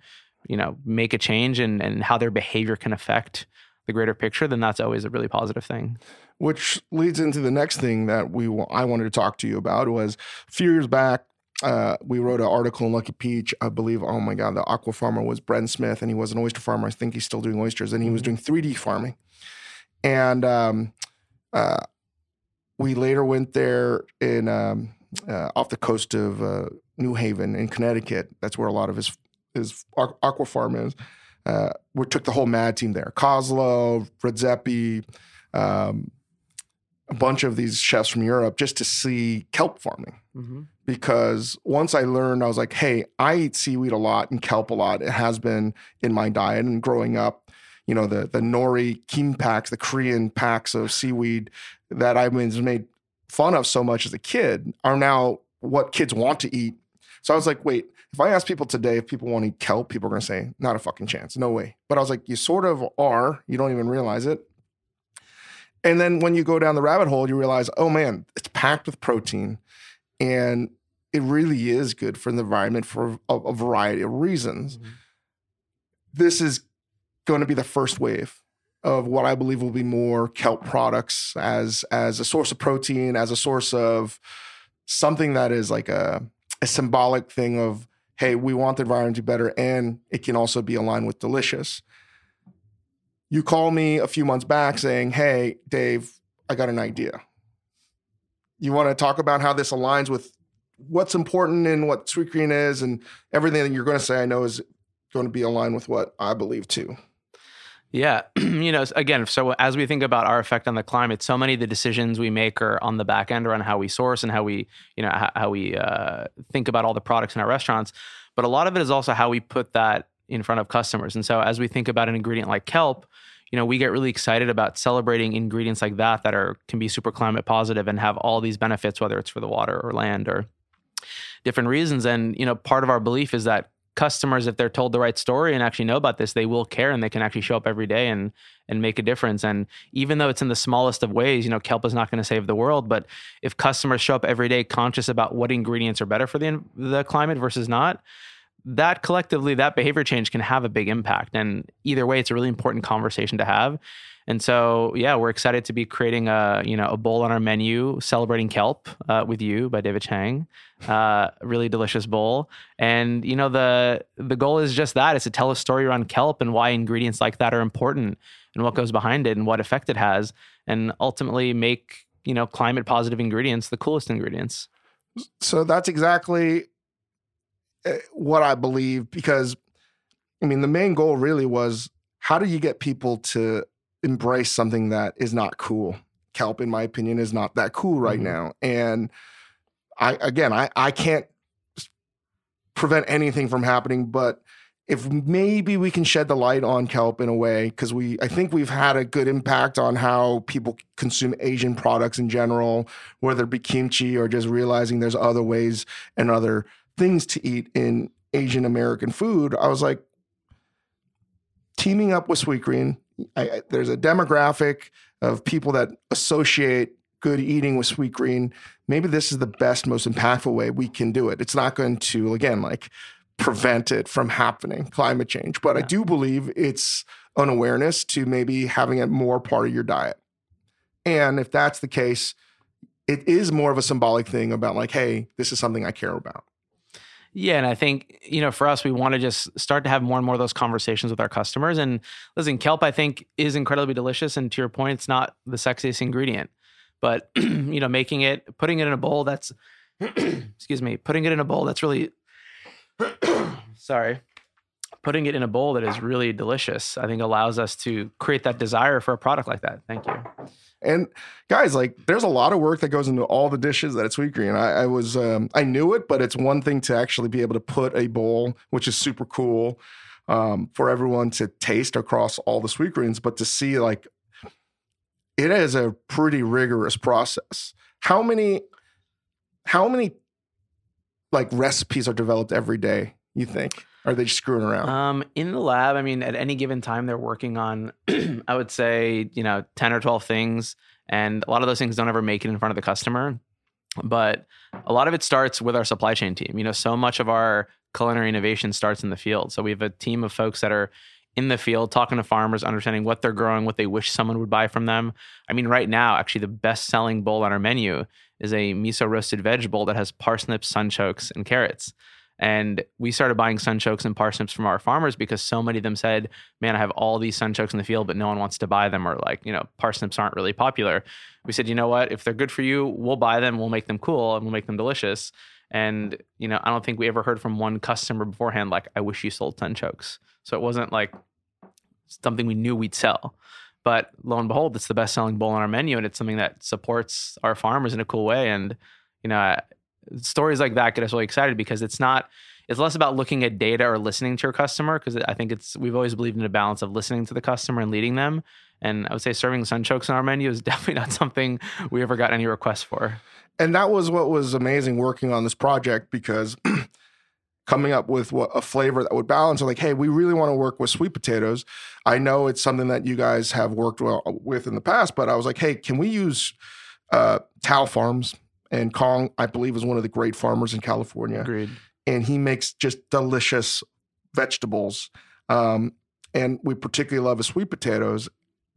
you know, make a change and, and how their behavior can affect the greater picture, then that's always a really positive thing. Which leads into the next thing that we I wanted to talk to you about was a few years back, uh, we wrote an article in Lucky Peach. I believe, oh my God, the aqua farmer was Bren Smith, and he was an oyster farmer. I think he's still doing oysters, and he was mm-hmm. doing 3D farming and um, uh, we later went there in um, uh, off the coast of uh, New Haven in Connecticut. That's where a lot of his his aqua farm is. Uh, we took the whole MAD team there: Kozlov, Redzepi, um, a bunch of these chefs from Europe, just to see kelp farming. Mm-hmm. Because once I learned, I was like, "Hey, I eat seaweed a lot and kelp a lot. It has been in my diet, and growing up." You know, the the nori kim packs, the Korean packs of seaweed that I was made fun of so much as a kid are now what kids want to eat. So I was like, wait, if I ask people today if people want to eat kelp, people are going to say, not a fucking chance. No way. But I was like, you sort of are. You don't even realize it. And then when you go down the rabbit hole, you realize, oh man, it's packed with protein. And it really is good for the environment for a, a variety of reasons. Mm-hmm. This is going to be the first wave of what I believe will be more kelp products as as a source of protein, as a source of something that is like a, a symbolic thing of hey, we want the environment to be better, and it can also be aligned with delicious. You call me a few months back saying, hey, Dave, I got an idea. You want to talk about how this aligns with what's important and what Sweetgreen is, and everything that you're going to say, I know is going to be aligned with what I believe too. Yeah, you know, again, so as we think about our effect on the climate, so many of the decisions we make are on the back end around how we source and how we, you know, how, how we uh, think about all the products in our restaurants. But a lot of it is also how we put that in front of customers. And so as we think about an ingredient like kelp, you know, we get really excited about celebrating ingredients like that that are can be super climate positive and have all these benefits, whether it's for the water or land or different reasons. And you know, part of our belief is that customers, if they're told the right story and actually know about this, they will care and they can actually show up every day and and make a difference. And even though it's in the smallest of ways, you know, kelp is not going to save the world, but if customers show up every day conscious about what ingredients are better for the the climate versus not, that collectively, that behavior change can have a big impact. And either way, it's a really important conversation to have. And so, yeah, we're excited to be creating a you know a bowl on our menu celebrating kelp uh, with you by David Chang, uh, really delicious bowl. And you know the the goal is just that: is to tell a story around kelp and why ingredients like that are important and what goes behind it and what effect it has, and ultimately make you know climate positive ingredients the coolest ingredients. So that's exactly what I believe because I mean the main goal really was how do you get people to embrace something that is not cool. Kelp, in my opinion, is not that cool right mm-hmm. now. And I again, I I can't prevent anything from happening, but if maybe we can shed the light on kelp in a way because we i think we've had a good impact on how people consume asian products in general whether it be kimchi or just realizing there's other ways and other things to eat in Asian American food, I was like, teaming up with Sweetgreen, I, I, there's a demographic of people that associate good eating with Sweetgreen. Maybe this is the best, most impactful way we can do it. It's not going to, again, like prevent it from happening, climate change, but yeah. I do believe it's an awareness to maybe having it more part of your diet. And if that's the case, it is more of a symbolic thing about like, hey, this is something I care about. Yeah, and I think you know, for us, we want to just start to have more and more of those conversations with our customers. And listen, kelp, I think, is incredibly delicious. And to your point, it's not the sexiest ingredient, but you know, making it, putting it in a bowl that's, excuse me, putting it in a bowl that's really, sorry, putting it in a bowl that is really delicious, I think allows us to create that desire for a product like that. Thank you. And guys, like there's a lot of work that goes into all the dishes that it's Sweetgreen. I, I was um, I knew it, but it's one thing to actually be able to put a bowl, which is super cool, um, for everyone to taste across all the Sweetgreens, but to see like it is a pretty rigorous process. How many how many like recipes are developed every day, you think? Are they just screwing around? Um, in the lab, I mean, at any given time, they're working on, I would say, you know, 10 or 12 things. And a lot of those things don't ever make it in front of the customer. But a lot of it starts with our supply chain team. You know, so much of our culinary innovation starts in the field. So we have a team of folks that are in the field talking to farmers, understanding what they're growing, what they wish someone would buy from them. I mean, right now, actually, the best selling bowl on our menu is a miso roasted veg bowl that has parsnips, sunchokes, and carrots. And we started buying sunchokes and parsnips from our farmers because so many of them said, Man, I have all these sunchokes in the field, but no one wants to buy them, or like, you know, parsnips aren't really popular. We said, You know what? If they're good for you, we'll buy them, we'll make them cool, and we'll make them delicious. And, you know, I don't think we ever heard from one customer beforehand, like, I wish you sold sunchokes. So it wasn't like something we knew we'd sell. But lo and behold, it's the best selling bowl on our menu, and it's something that supports our farmers in a cool way. And, you know, stories like that get us really excited because it's not it's less about looking at data or listening to your customer because I think it's we've always believed in a balance of listening to the customer and leading them. And I would say serving sunchokes on our menu is definitely not something we ever got any requests for. And that was what was amazing working on this project because coming up with what, a flavor that would balance like hey we really want to work with sweet potatoes i know it's something that you guys have worked well with in the past but i was like hey can we use uh, Thao Farms and Kong, I believe, is one of the great farmers in California. Agreed. And he makes just delicious vegetables. Um, and we particularly love his sweet potatoes.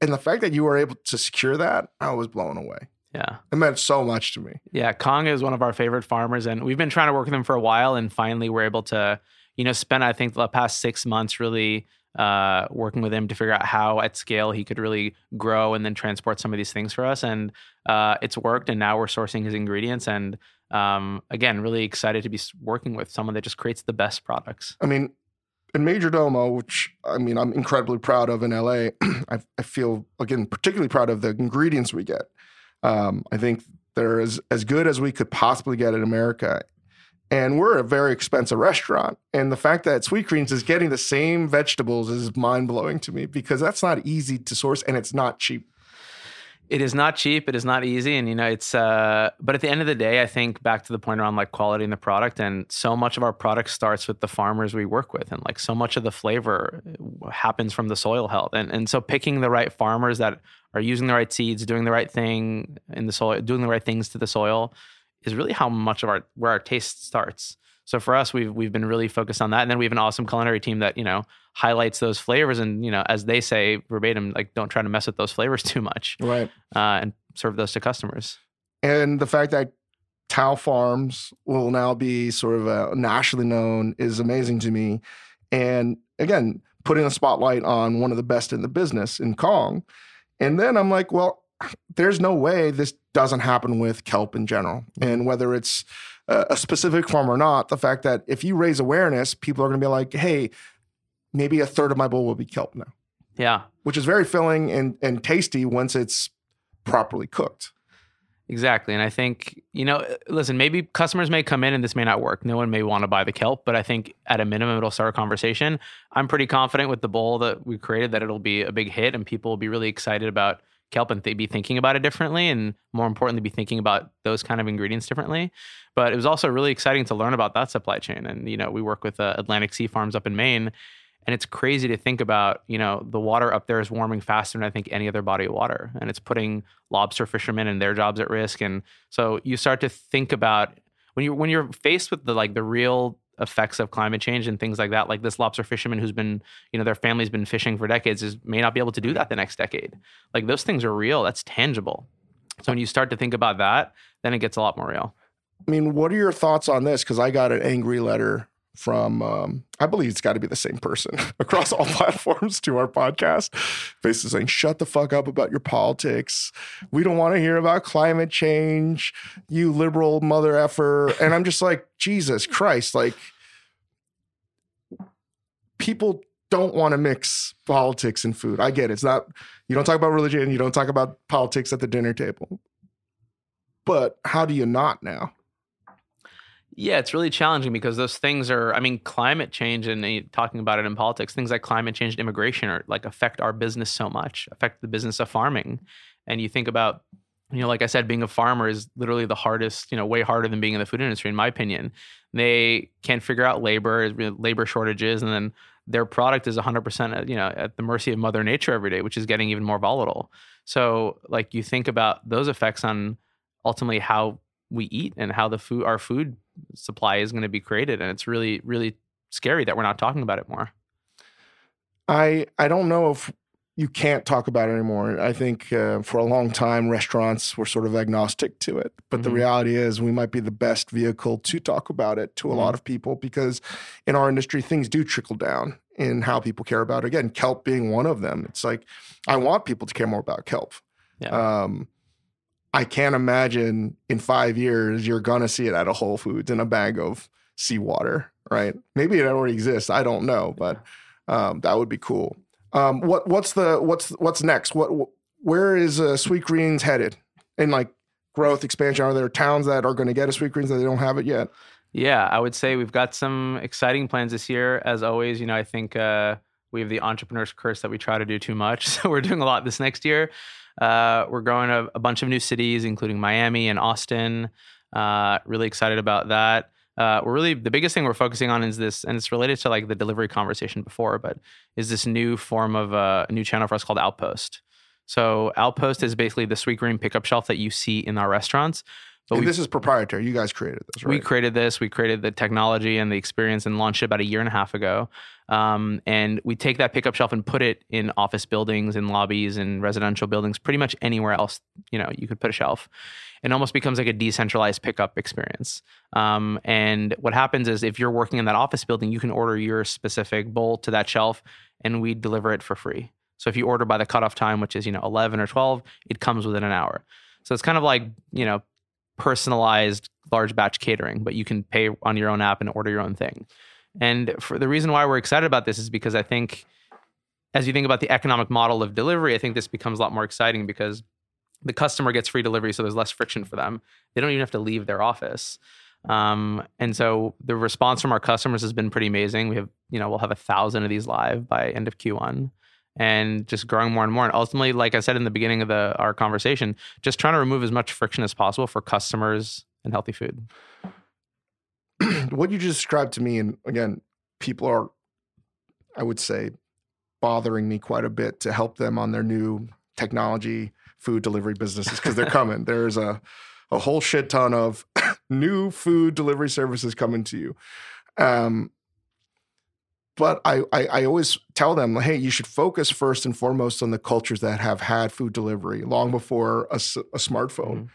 And the fact that you were able to secure that, I was blown away. Yeah. It meant so much to me. Yeah. Kong is one of our favorite farmers. And we've been trying to work with him for a while. And finally, we're able to, you know, spend, I think, the past six months really uh, working with him to figure out how at scale he could really grow and then transport some of these things for us. And uh, it's worked. And now we're sourcing his ingredients. And um, again, really excited to be working with someone that just creates the best products. I mean, in Majordomo, which I mean, I'm incredibly proud of in LA, I, I, feel, again, particularly proud of the ingredients we get. Um, I think they're as, as good as we could possibly get in America and we're a very expensive restaurant. And the fact that Sweetgreens is getting the same vegetables is mind blowing to me because that's not easy to source and it's not cheap. It is not cheap. It is not easy. And, you know, it's, uh, but at the end of the day, I think back to the point around like quality in the product. And so much of our product starts with the farmers we work with. And like so much of the flavor happens from the soil health. And, and so picking the right farmers that are using the right seeds, doing the right thing in the soil, doing the right things to the soil is really how much of our where our taste starts. So for us, we've we've been really focused on that, and then we have an awesome culinary team that you know highlights those flavors, and you know as they say verbatim, like don't try to mess with those flavors too much, right? Uh, and serve those to customers. And the fact that Thao Farms will now be sort of uh, nationally known is amazing to me. And again, putting a spotlight on one of the best in the business in Kong. And then I'm like, well, there's no way this doesn't happen with kelp in general. Mm-hmm. And whether it's a specific form or not, the fact that if you raise awareness, people are going to be like, hey, maybe a third of my bowl will be kelp now. Yeah. Which is very filling and, and tasty once it's properly cooked. Exactly. And I think, you know, listen, maybe customers may come in and this may not work. No one may want to buy the kelp, but I think at a minimum, it'll start a conversation. I'm pretty confident with the bowl that we created that it'll be a big hit and people will be really excited about kelp and th- be thinking about it differently, and more importantly, be thinking about those kind of ingredients differently. But it was also really exciting to learn about that supply chain. And you know, we work with uh, Atlantic Sea Farms up in Maine, and it's crazy to think about. You know, the water up there is warming faster than I think any other body of water, and it's putting lobster fishermen and their jobs at risk. And so you start to think about when you when you're faced with the like the real effects of climate change and things like that like this lobster fisherman who's been you know their family's been fishing for decades is may not be able to do that the next decade. Like those things are real. That's tangible. So when you start to think about that then it gets a lot more real. I mean, what are your thoughts on this? Because I got an angry letter from, um, I believe it's got to be the same person across all platforms to our podcast, basically saying, shut the fuck up about your politics. We don't want to hear about climate change, you liberal mother effer. And I'm just like, Jesus Christ, like, people don't want to mix politics and food. I get it. It's not, you don't talk about religion, you don't talk about politics at the dinner table. But how do you not now? Yeah, it's really challenging because those things are, I mean, climate change and uh, talking about it in politics, things like climate change and immigration are like affect our business so much, affect the business of farming. And you think about, you know, like I said, being a farmer is literally the hardest, you know, way harder than being in the food industry, in my opinion. They can't figure out labor, labor shortages, and then their product is 100%, uh, you know, at the mercy of Mother Nature every day, which is getting even more volatile. So, like, you think about those effects on ultimately how we eat and how the food, our food supply is going to be created and it's really really scary that we're not talking about it more I I don't know if you can't talk about it anymore. I think uh, for a long time restaurants were sort of agnostic to it, but the Mhm. reality is we might be the best vehicle to talk about it to a lot of people because in our industry things do trickle down in how people care about it. Again, kelp being one of them. It's like I want people to care more about kelp. Yeah. Um, I can't imagine in five years you're gonna see it at a Whole Foods in a bag of seawater, right? Maybe it already exists. I don't know, but um, that would be cool. Um, what what's the what's what's next? What where is uh, Sweetgreens headed in like growth expansion? Are there towns that are going to get a Sweetgreens that they don't have it yet? Yeah, I would say we've got some exciting plans this year. As always, you know, I think uh, we have the entrepreneur's curse that we try to do too much. So we're doing a lot this next year. Uh, we're growing a, a bunch of new cities, including Miami and Austin. Uh, really excited about that. Uh, we're really the biggest thing we're focusing on is this, and it's related to like the delivery conversation before, but is this new form of uh, a new channel for us called Outpost. So Outpost is basically the sweetgreen pickup shelf that you see in our restaurants. And we this is proprietary. You guys created this, right? we created this. We created the technology and the experience and launched it about a year and a half ago. Um, and we take that pickup shelf and put it in office buildings, in lobbies, in residential buildings, pretty much anywhere else. You know, you could put a shelf. It almost becomes like a decentralized pickup experience. Um, and what happens is, if you're working in that office building, you can order your specific bowl to that shelf, and we deliver it for free. So if you order by the cutoff time, which is you know 11 or 12, it comes within an hour. So it's kind of like you know personalized large batch catering, but you can pay on your own app and order your own thing. And for the reason why we're excited about this is because I think as you think about the economic model of delivery, I think this becomes a lot more exciting because the customer gets free delivery, so there's less friction for them. They don't even have to leave their office. Um, and so the response from our customers has been pretty amazing. We have, you know, we'll have a thousand of these live by end of Q1 and just growing more and more. And ultimately, like I said in the beginning of the our conversation, just trying to remove as much friction as possible for customers and healthy food. what you just described to me, and again, people are, I would say, bothering me quite a bit to help them on their new technology food delivery businesses because they're coming. There's a a whole shit ton of new food delivery services coming to you. Um, but I, I, I always tell them, hey, you should focus first and foremost on the cultures that have had food delivery long before a smartphone.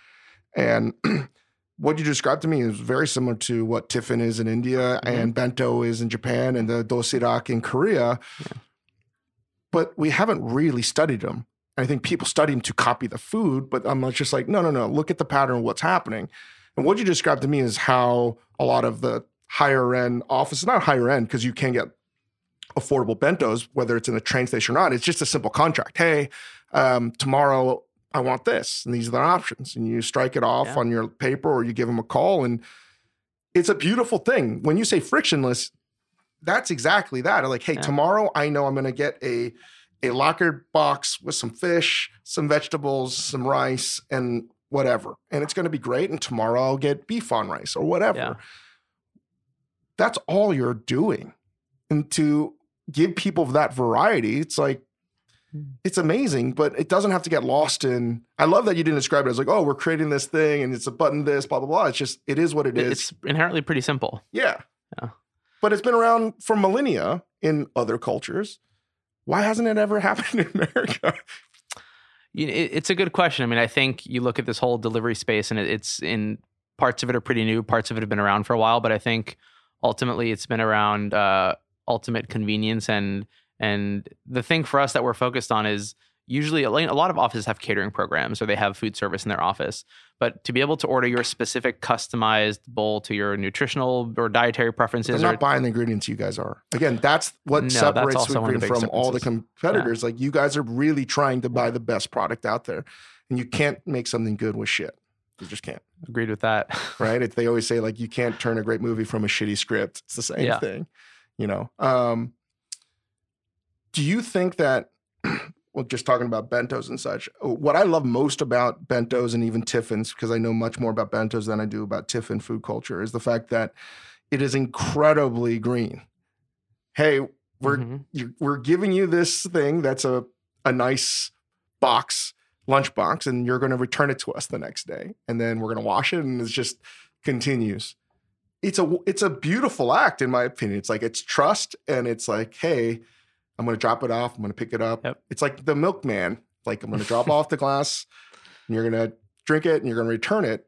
And what you described to me is very similar to what tiffin is in India Mhm. and bento is in Japan and the dosirak in Korea. But we haven't really studied them. I think people study them to copy the food, but I'm just like, no, no, no. Look at the pattern of what's happening. And what you described to me is how a lot of the higher end offices, not higher end, because you can get affordable bentos, whether it's in a train station or not. It's just a simple contract. Hey, um, tomorrow I want this, and these are the options, and you strike it off Yeah. on your paper or you give them a call, and it's a beautiful thing. When you say frictionless, that's exactly that. Like, hey, Yeah. tomorrow I know I'm going to get a a locker box with some fish, some vegetables, some rice, and whatever. And it's going to be great. And tomorrow I'll get beef on rice or whatever. Yeah. That's all you're doing. And to give people that variety, it's like, it's amazing, but it doesn't have to get lost in. I love that you didn't describe it as like, oh, we're creating this thing and it's a button this, blah, blah, blah. It's just, it is what it is. It's inherently pretty simple. yeah. Yeah. But it's been around for millennia in other cultures. Why hasn't it ever happened in America? You know, it, it's a good question. I mean, I think you look at this whole delivery space, and it, it's in parts of it are pretty new, parts of it have been around for a while. But I think ultimately it's been around uh, ultimate convenience, and and the thing for us that we're focused on is usually a lot of offices have catering programs or they have food service in their office. But to be able to order your specific customized bowl to your nutritional or dietary preferences, They're or not buying the ingredients you guys are. Again, that's what No, separates also one of Sweetgreen from all the competitors. Like you guys are really trying to buy the best product out there, and you can't make something good with shit. You just can't, agreed with that. right? It, they always say like you can't turn a great movie from a shitty script. It's the same Yeah. thing, you know. Um, do you think that? Well, just talking about bentos and such. What I love most about bentos and even Tiffin's, because I know much more about bentos than I do about Tiffin food culture, is the fact that it is incredibly green. Hey, we're Mhm. you, we're giving you this thing that's a a nice box, lunch box, and you're going to return it to us the next day, and then we're going to wash it, and it just continues. It's a it's a beautiful act, in my opinion. It's like it's trust, and it's like, hey, I'm going to drop it off. I'm going to pick it up. Yep. It's like the milkman. Like I'm going to drop off the glass, and you're going to drink it, and you're going to return it.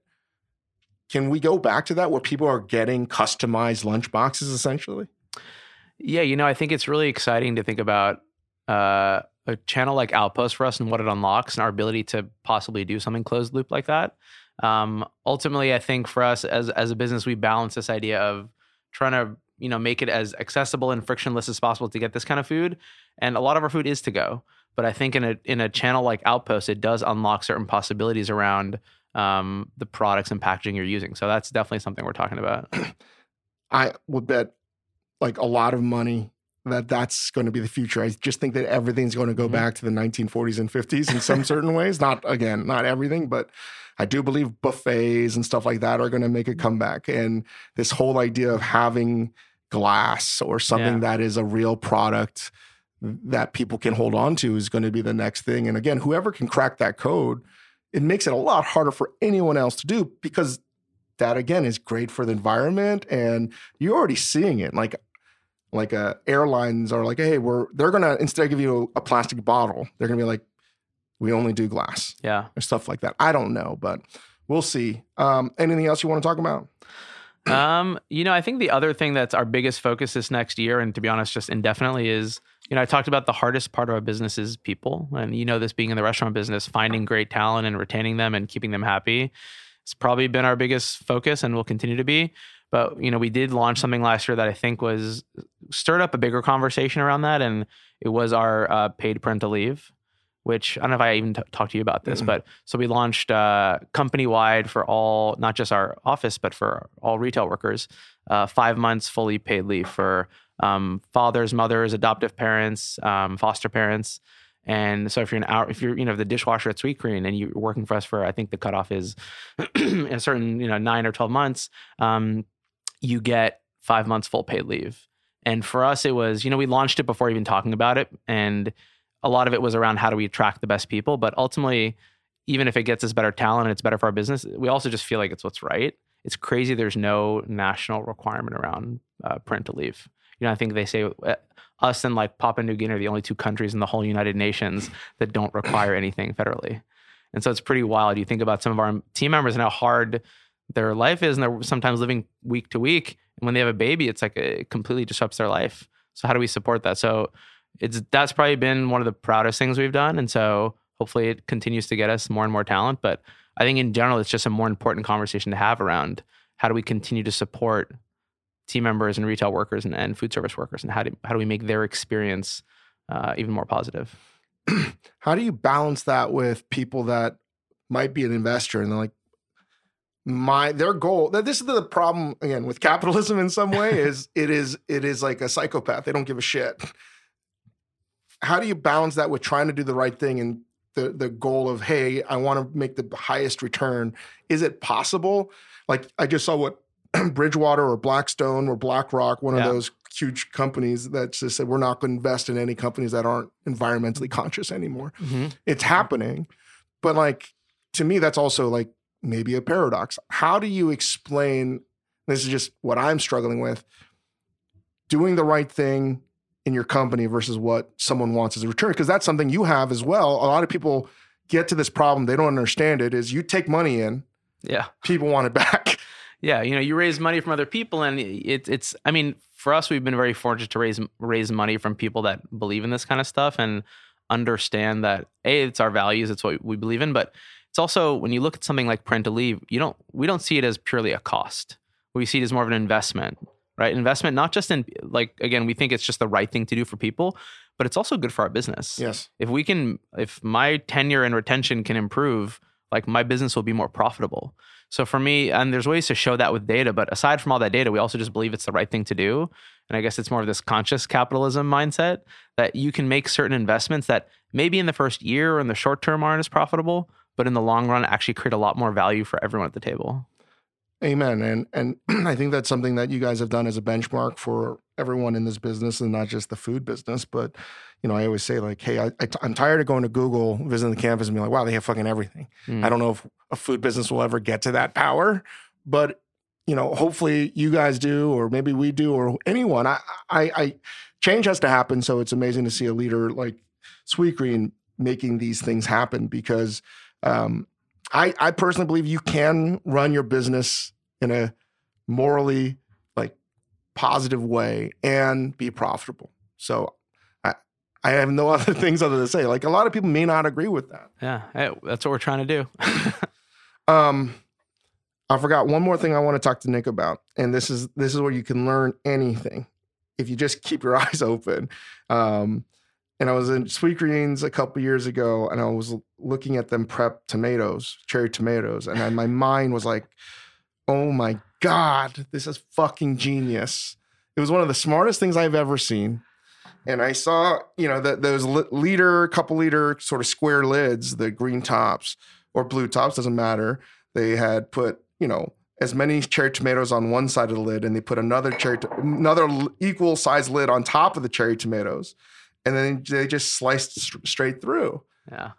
Can we go back to that where people are getting customized lunch boxes essentially? Yeah, you know, I think it's really exciting to think about uh, a channel like Outpost for us and what it unlocks and our ability to possibly do something closed loop like that. Um, ultimately, I think for us as as a business, we balance this idea of trying to you know make it as accessible and frictionless as possible to get this kind of food, and a lot of our food is to go. But I think in a in a channel like Outpost, it does unlock certain possibilities around um, the products and packaging you're using. So that's definitely something we're talking about. I would bet like a lot of money that that's going to be the future. I just think that everything's going to go Mhm. back to the 1940s and 50s in some certain ways. Not again, not everything, but I do believe buffets and stuff like that are going to make a comeback. And this whole idea of having glass or something Yeah. that is a real product that people can hold on to is going to be the next thing. And again, whoever can crack that code, it makes it a lot harder for anyone else to do because that again is great for the environment and you're already seeing it like like uh, airlines are like hey we're they're gonna instead of give you a, a plastic bottle they're gonna be like we only do glass yeah. or stuff like that i don't know but we'll see um anything else you want to talk about Um, you know, I think the other thing that's our biggest focus this next year, and to be honest, just indefinitely, is you know, I talked about the hardest part of our business is people, and you know, this being in the restaurant business, finding great talent and retaining them and keeping them happy. It's probably been our biggest focus, and will continue to be. But you know, we did launch something last year that I think was stirred up a bigger conversation around that, and it was our uh, paid parental leave. Which I don't know if I even t- talked to you about this, Mm-mm. but so we launched uh, company wide for all, not just our office, but for all retail workers, uh, five months fully paid leave for um, fathers, mothers, adoptive parents, um, foster parents. And so if you're an hour, if you're, you know, the dishwasher at Sweetgreen and you're working for us for, I think the cutoff is a certain, you know, nine or 12 months, um, you get five months full paid leave. And for us, it was, you know, we launched it before even talking about it. And a lot of it was around how do we attract the best people. But ultimately, even if it gets us better talent and it's better for our business, we also just feel like it's what's right. It's crazy there's no national requirement around uh, parental leave. You know, I think they say uh, us and like Papua New Guinea are the only two countries in the whole United Nations that don't require anything federally. And so it's pretty wild. You think about some of our team members and how hard their life is, and they're sometimes living week to week. And when they have a baby, it's like it completely disrupts their life. So how do we support that? So it's that's probably been one of the proudest things we've done. And so hopefully it continues to get us more and more talent. But I think in general, it's just a more important conversation to have around how do we continue to support team members and retail workers and, and food service workers, and how do how do we make their experience uh, even more positive? how do you balance that with people that might be an investor and they're like my their goal that this is the problem again with capitalism in some way is it is it is like a psychopath they don't give a shit how do you balance that with trying to do the right thing and the the goal of hey, I want to make the highest return? Is it possible? Like I just saw what Bridgewater or Blackstone or BlackRock, one Yeah. of those huge companies that just said we're not going to invest in any companies that aren't environmentally mm-hmm. conscious anymore. Mm-hmm. It's happening, but like to me, that's also like maybe a paradox. How do you explain? This is just what I'm struggling with. Doing the right thing in your company versus what someone wants as a return, because that's something you have as well. A lot of people get to this problem; they don't understand it. Is you take money in, Yeah. people want it back. Yeah, you know, you raise money from other people, and it, it's. I mean, for us, we've been very fortunate to raise raise money from people that believe in this kind of stuff and understand that a it's our values, it's what we believe in, but it's also when you look at something like parental leave, you don't we don't see it as purely a cost. We see it as more of an investment, right? Investment, not just in like again, we think it's just the right thing to do for people, but it's also good for our business Yes. if we can if my tenure and retention can improve like my business will be more profitable so for me and there's ways to show that with data but aside from all that data we also just believe it's the right thing to do and i guess it's more of this conscious capitalism mindset that you can make certain investments that maybe in the first year or in the short term aren't as profitable but in the long run actually create a lot more value for everyone at the table Amen. And and I think that's something that you guys have done as a benchmark for everyone in this business and not just the food business. But you know, I always say like, hey, I, I am tired of going to Google, visiting the campus, and being like, wow, they have fucking everything. Mm. I don't know if a food business will ever get to that power, but you know, hopefully you guys do, or maybe we do, or anyone. I I, I change has to happen. So it's amazing to see a leader like Sweetgreen making these things happen because um, I, I personally believe you can run your business in a morally like positive way and be profitable. So I I have no other things other to say. Like a lot of people may not agree with that. yeah hey, that's what we're trying to do Um I forgot one more thing I want to talk to Nick about. And this is this is where you can learn anything if you just keep your eyes open. Um and I was in Sweetgreens a couple years ago, and I was looking at them prep tomatoes, cherry tomatoes, and I, my mind was like, "Oh my god, this is fucking genius!" It was one of the smartest things I've ever seen. And I saw, you know, that those li- liter, couple liter sort of square lids, the green tops or blue tops, doesn't matter. They had put, you know, as many cherry tomatoes on one side of the lid, and they put another cherry, to- another equal size lid on top of the cherry tomatoes, and then they just sliced st- straight through. yeah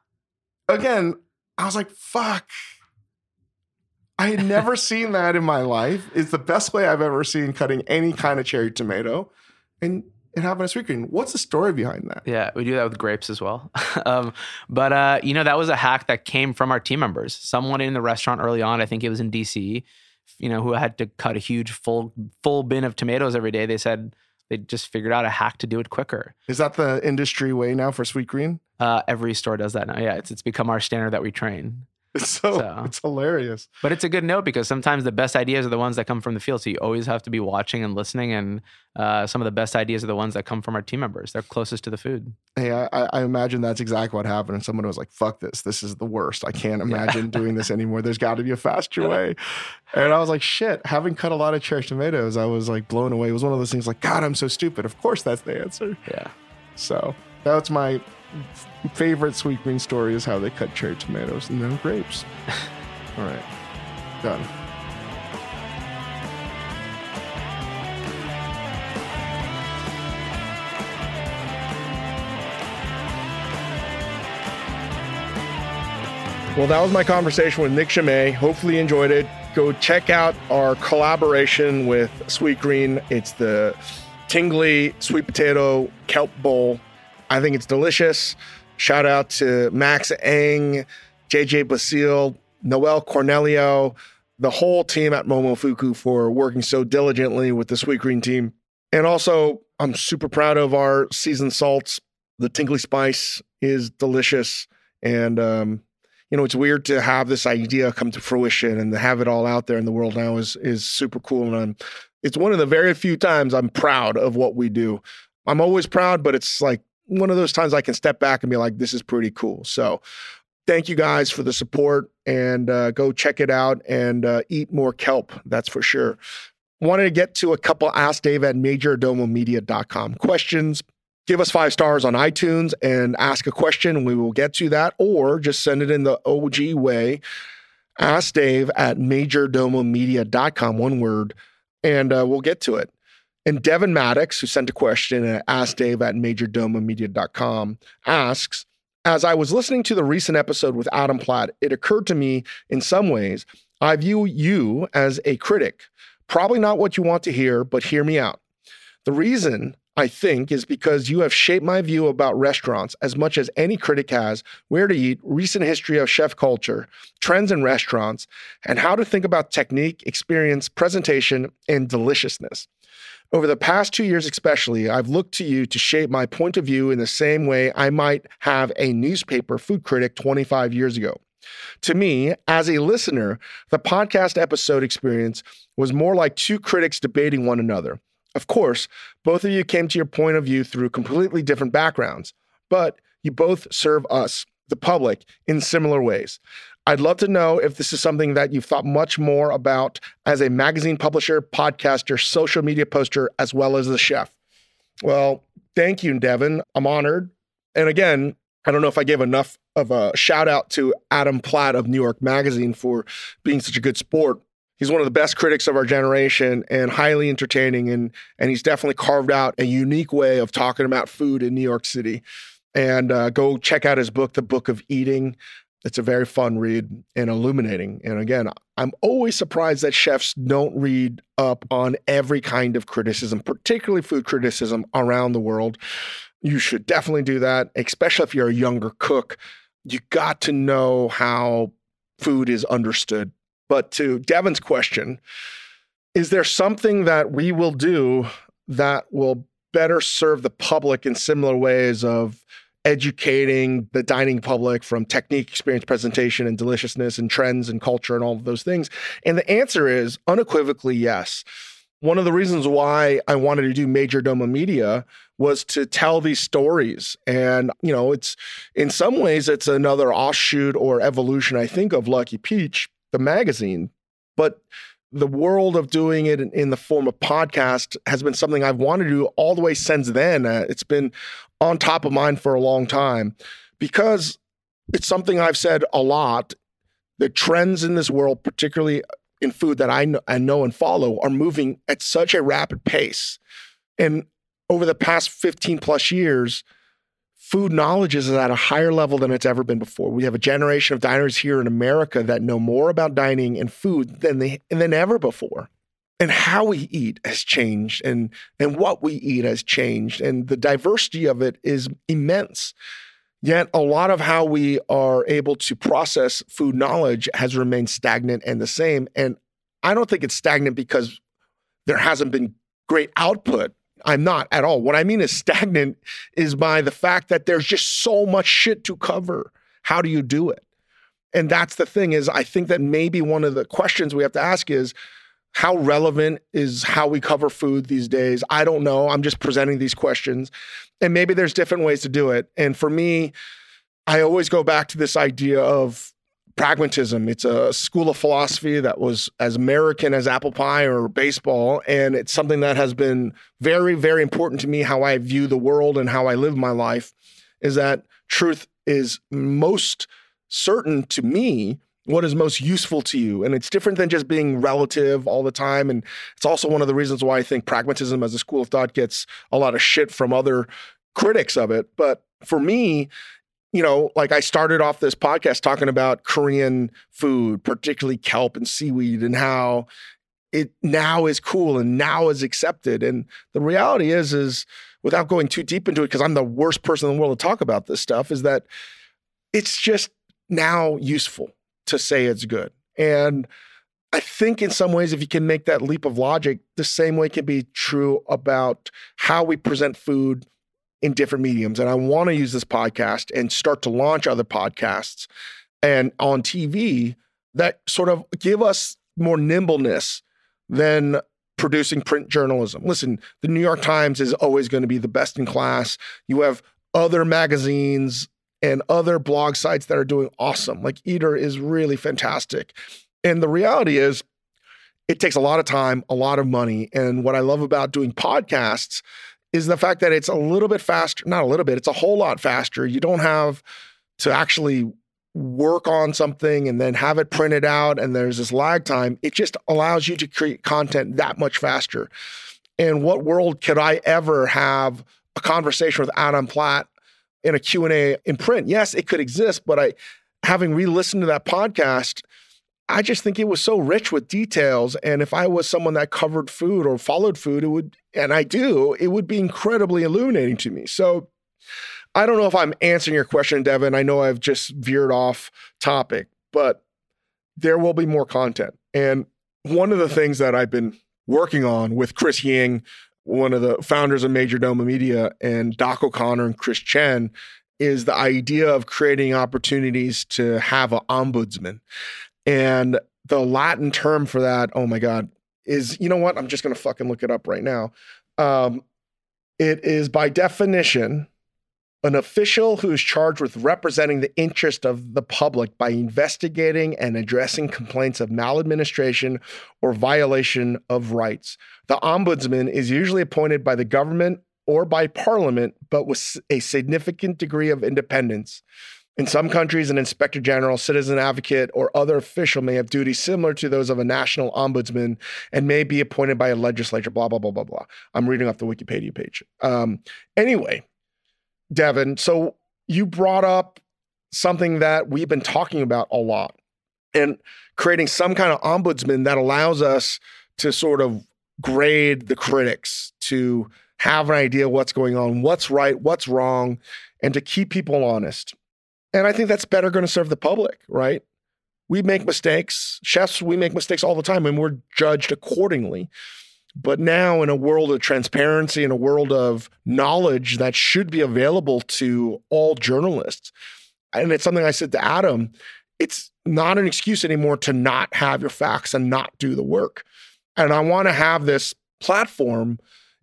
Again, I was like, "Fuck." I had never seen that in my life. It's the best way I've ever seen cutting any kind of cherry tomato, and it happened at Sweetgreen. What's the story behind that? Yeah, we do that with grapes as well. um, but uh, you know, that was a hack that came from our team members. Someone in the restaurant early on, I think it was in DC, you know, who had to cut a huge full full bin of tomatoes every day. They said they just figured out a hack to do it quicker. Is that the industry way now for Sweetgreen? Uh, every store does that now. Yeah, it's it's become our standard that we train. It's so, So- it's hilarious. But it's a good note because sometimes the best ideas are the ones that come from the field. So you always have to be watching and listening. And uh, some of the best ideas are the ones that come from our team members. They're closest to the food. Hey, I, I- imagine that's exactly what happened. And someone was like, fuck this. This is the worst. I can't imagine doing this anymore. There's got to be a faster way. And I was like, shit, having cut a lot of cherry tomatoes, I was like blown away. It was one of those things like, God, I'm so stupid. Of course, that's the answer. Yeah. So that's my favorite sweetgreen story is how they cut cherry tomatoes and then grapes. All right, done. Well, that was my conversation with Nick Jammet. Hopefully, you enjoyed it. Go check out our collaboration with Sweetgreen. It's the tingly sweet potato kelp bowl. I think it's delicious. Shout out to Max Eng, JJ Basile, Noel Cornelio, the whole team at Momofuku for working so diligently with the Sweetgreen team. And also, I'm super proud of our seasoned salts. The tingly spice is delicious. And, um, you know, it's weird to have this idea come to fruition and to have it all out there in the world now is is super cool. And I'm, it's one of the very few times I'm proud of what we do. I'm always proud, but it's like one of those times I can step back and be like, this is pretty cool. So thank you guys for the support and uh, go check it out and uh, eat more kelp. That's for sure. Wanted to get to a couple Ask Dave at majordomomedia.com questions. give us five stars on iTunes and ask a question. And we will get to that, or just send it in the OG way. Ask Dave at majordomomedia.com, one word, and uh, we'll get to it. And Devin Maddox, who sent a question at askdave at majordomomedia.com, asks, as I was listening to the recent episode with Adam Platt, it occurred to me in some ways, I view you as a critic. Probably not what you want to hear, but hear me out. The reason I think, is because you have shaped my view about restaurants as much as any critic has, where to eat, recent history of chef culture, trends in restaurants, and how to think about technique, experience, presentation, and deliciousness. Over the past two years, especially, I've looked to you to shape my point of view in the same way I might have a newspaper food critic 25 years ago. To me, as a listener, the podcast episode experience was more like two critics debating one another. Of course, both of you came to your point of view through completely different backgrounds, but you both serve us, the public, in similar ways. I'd love to know if this is something that you've thought much more about as a magazine publisher, podcaster, social media poster, as well as the chef. Well, thank you, Devin. I'm honored. And again, I don't know if I gave enough of a shout out to Adam Platt of New York Magazine for being such a good sport he's one of the best critics of our generation and highly entertaining and and he's definitely carved out a unique way of talking about food in New York City. And uh, go check out his book, The Book of Eating. It's a very fun read and illuminating. And again, I'm always surprised that chefs don't read up on every kind of criticism, particularly food criticism around the world. You should definitely do that, especially if you're a younger cook. You got to know how food is understood but to Devin's question, is there something that we will do that will better serve the public in similar ways of educating the dining public from technique, experience, presentation, and deliciousness, and trends and culture, and all of those things? And the answer is unequivocally yes. One of the reasons why I wanted to do Majordomo Media was to tell these stories. And, you know, it's in some ways, it's another offshoot or evolution, I think, of Lucky Peach the magazine. But the world of doing it in, in, the form of podcast has been something I've wanted to do all the way since then. Uh, it's been on top of mind for a long time because it's something I've said a lot. The trends in this world, particularly in food that I know, I know and follow, are moving at such a rapid pace. And over the past 15 plus years, food knowledge is at a higher level than it's ever been before. We have a generation of diners here in America that know more about dining and food than they than ever before. And how we eat has changed and and what we eat has changed and the diversity of it is immense. Yet a lot of how we are able to process food knowledge has remained stagnant and the same and I don't think it's stagnant because there hasn't been great output I'm not at all. What I mean is stagnant is by the fact that there's just so much shit to cover. How do you do it? And that's the thing is I think that maybe one of the questions we have to ask is how relevant is how we cover food these days? I don't know. I'm just presenting these questions. And maybe there's different ways to do it. And for me, I always go back to this idea of pragmatism. It's a school of philosophy that was as American as apple pie or baseball. And it's something that has been very, very important to me how I view the world and how I live my life is that truth is most certain to me what is most useful to you. And it's different than just being relative all the time. And it's also one of the reasons why I think pragmatism as a school of thought gets a lot of shit from other critics of it. But for me, you know, like I started off this podcast talking about Korean food, particularly kelp and seaweed, and how it now is cool and now is accepted. And the reality is, is without going too deep into it, because I'm the worst person in the world to talk about this stuff, is that it's just now useful to say it's good. And I think in some ways, if you can make that leap of logic, the same way can be true about how we present food in different mediums. And I want to use this podcast and start to launch other podcasts and on TV that sort of give us more nimbleness than producing print journalism. Listen, the New York Times is always going to be the best in class. You have other magazines and other blog sites that are doing awesome. Like Eater is really fantastic. And the reality is, it takes a lot of time, a lot of money. And what I love about doing podcasts is the fact that it's a little bit faster, not a little bit, it's a whole lot faster. You don't have to actually work on something and then have it printed out and there's this lag time. It just allows you to create content that much faster. In what world could I ever have a conversation with Adam Platt in a Q&A in print? Yes, it could exist, but I having re-listened to that podcast, I just think it was so rich with details. And if I was someone that covered food or followed food, it would, and I do, it would be incredibly illuminating to me. So I don't know if I'm answering your question, Devin. I know I've just veered off topic, but there will be more content. And one of the things that I've been working on with Chris Ying, one of the founders of Majordomo Media, and Doc O'Connor and Chris Chen, is the idea of creating opportunities to have an ombudsman. And the Latin term for that, oh my God, is you know what? I'm just going to fucking look it up right now. Um, it is by definition an official who is charged with representing the interest of the public by investigating and addressing complaints of maladministration or violation of rights. The ombudsman is usually appointed by the government or by parliament, but with a significant degree of independence. In some countries, an inspector general, citizen advocate, or other official may have duties similar to those of a national ombudsman and may be appointed by a legislature, blah, blah, blah, blah, blah. I'm reading off the Wikipedia page. Um, anyway, Devin, so you brought up something that we've been talking about a lot and creating some kind of ombudsman that allows us to sort of grade the critics, to have an idea what's going on, what's right, what's wrong, and to keep people honest. And I think that's better going to serve the public, right? We make mistakes. Chefs, we make mistakes all the time and we're judged accordingly. But now, in a world of transparency, in a world of knowledge that should be available to all journalists, and it's something I said to Adam, it's not an excuse anymore to not have your facts and not do the work. And I want to have this platform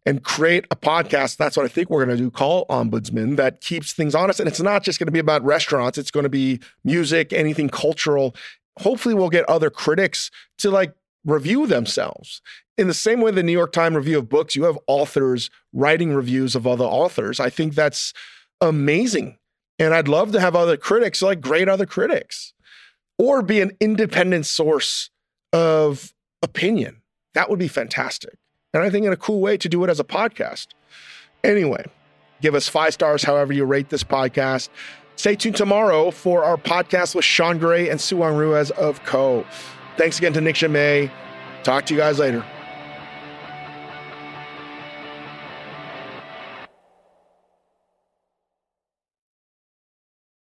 and create a podcast. That's what I think we're going to do call Ombudsman that keeps things honest. And it's not just going to be about restaurants, it's going to be music, anything cultural. Hopefully, we'll get other critics to like review themselves. In the same way, the New York Times review of books, you have authors writing reviews of other authors. I think that's amazing. And I'd love to have other critics, like great other critics, or be an independent source of opinion. That would be fantastic. And I think in a cool way to do it as a podcast. Anyway, give us five stars however you rate this podcast. Stay tuned tomorrow for our podcast with Sean Gray and Su Wong-Ruiz of Ko. Thanks again to Nick Jammet. Talk to you guys later.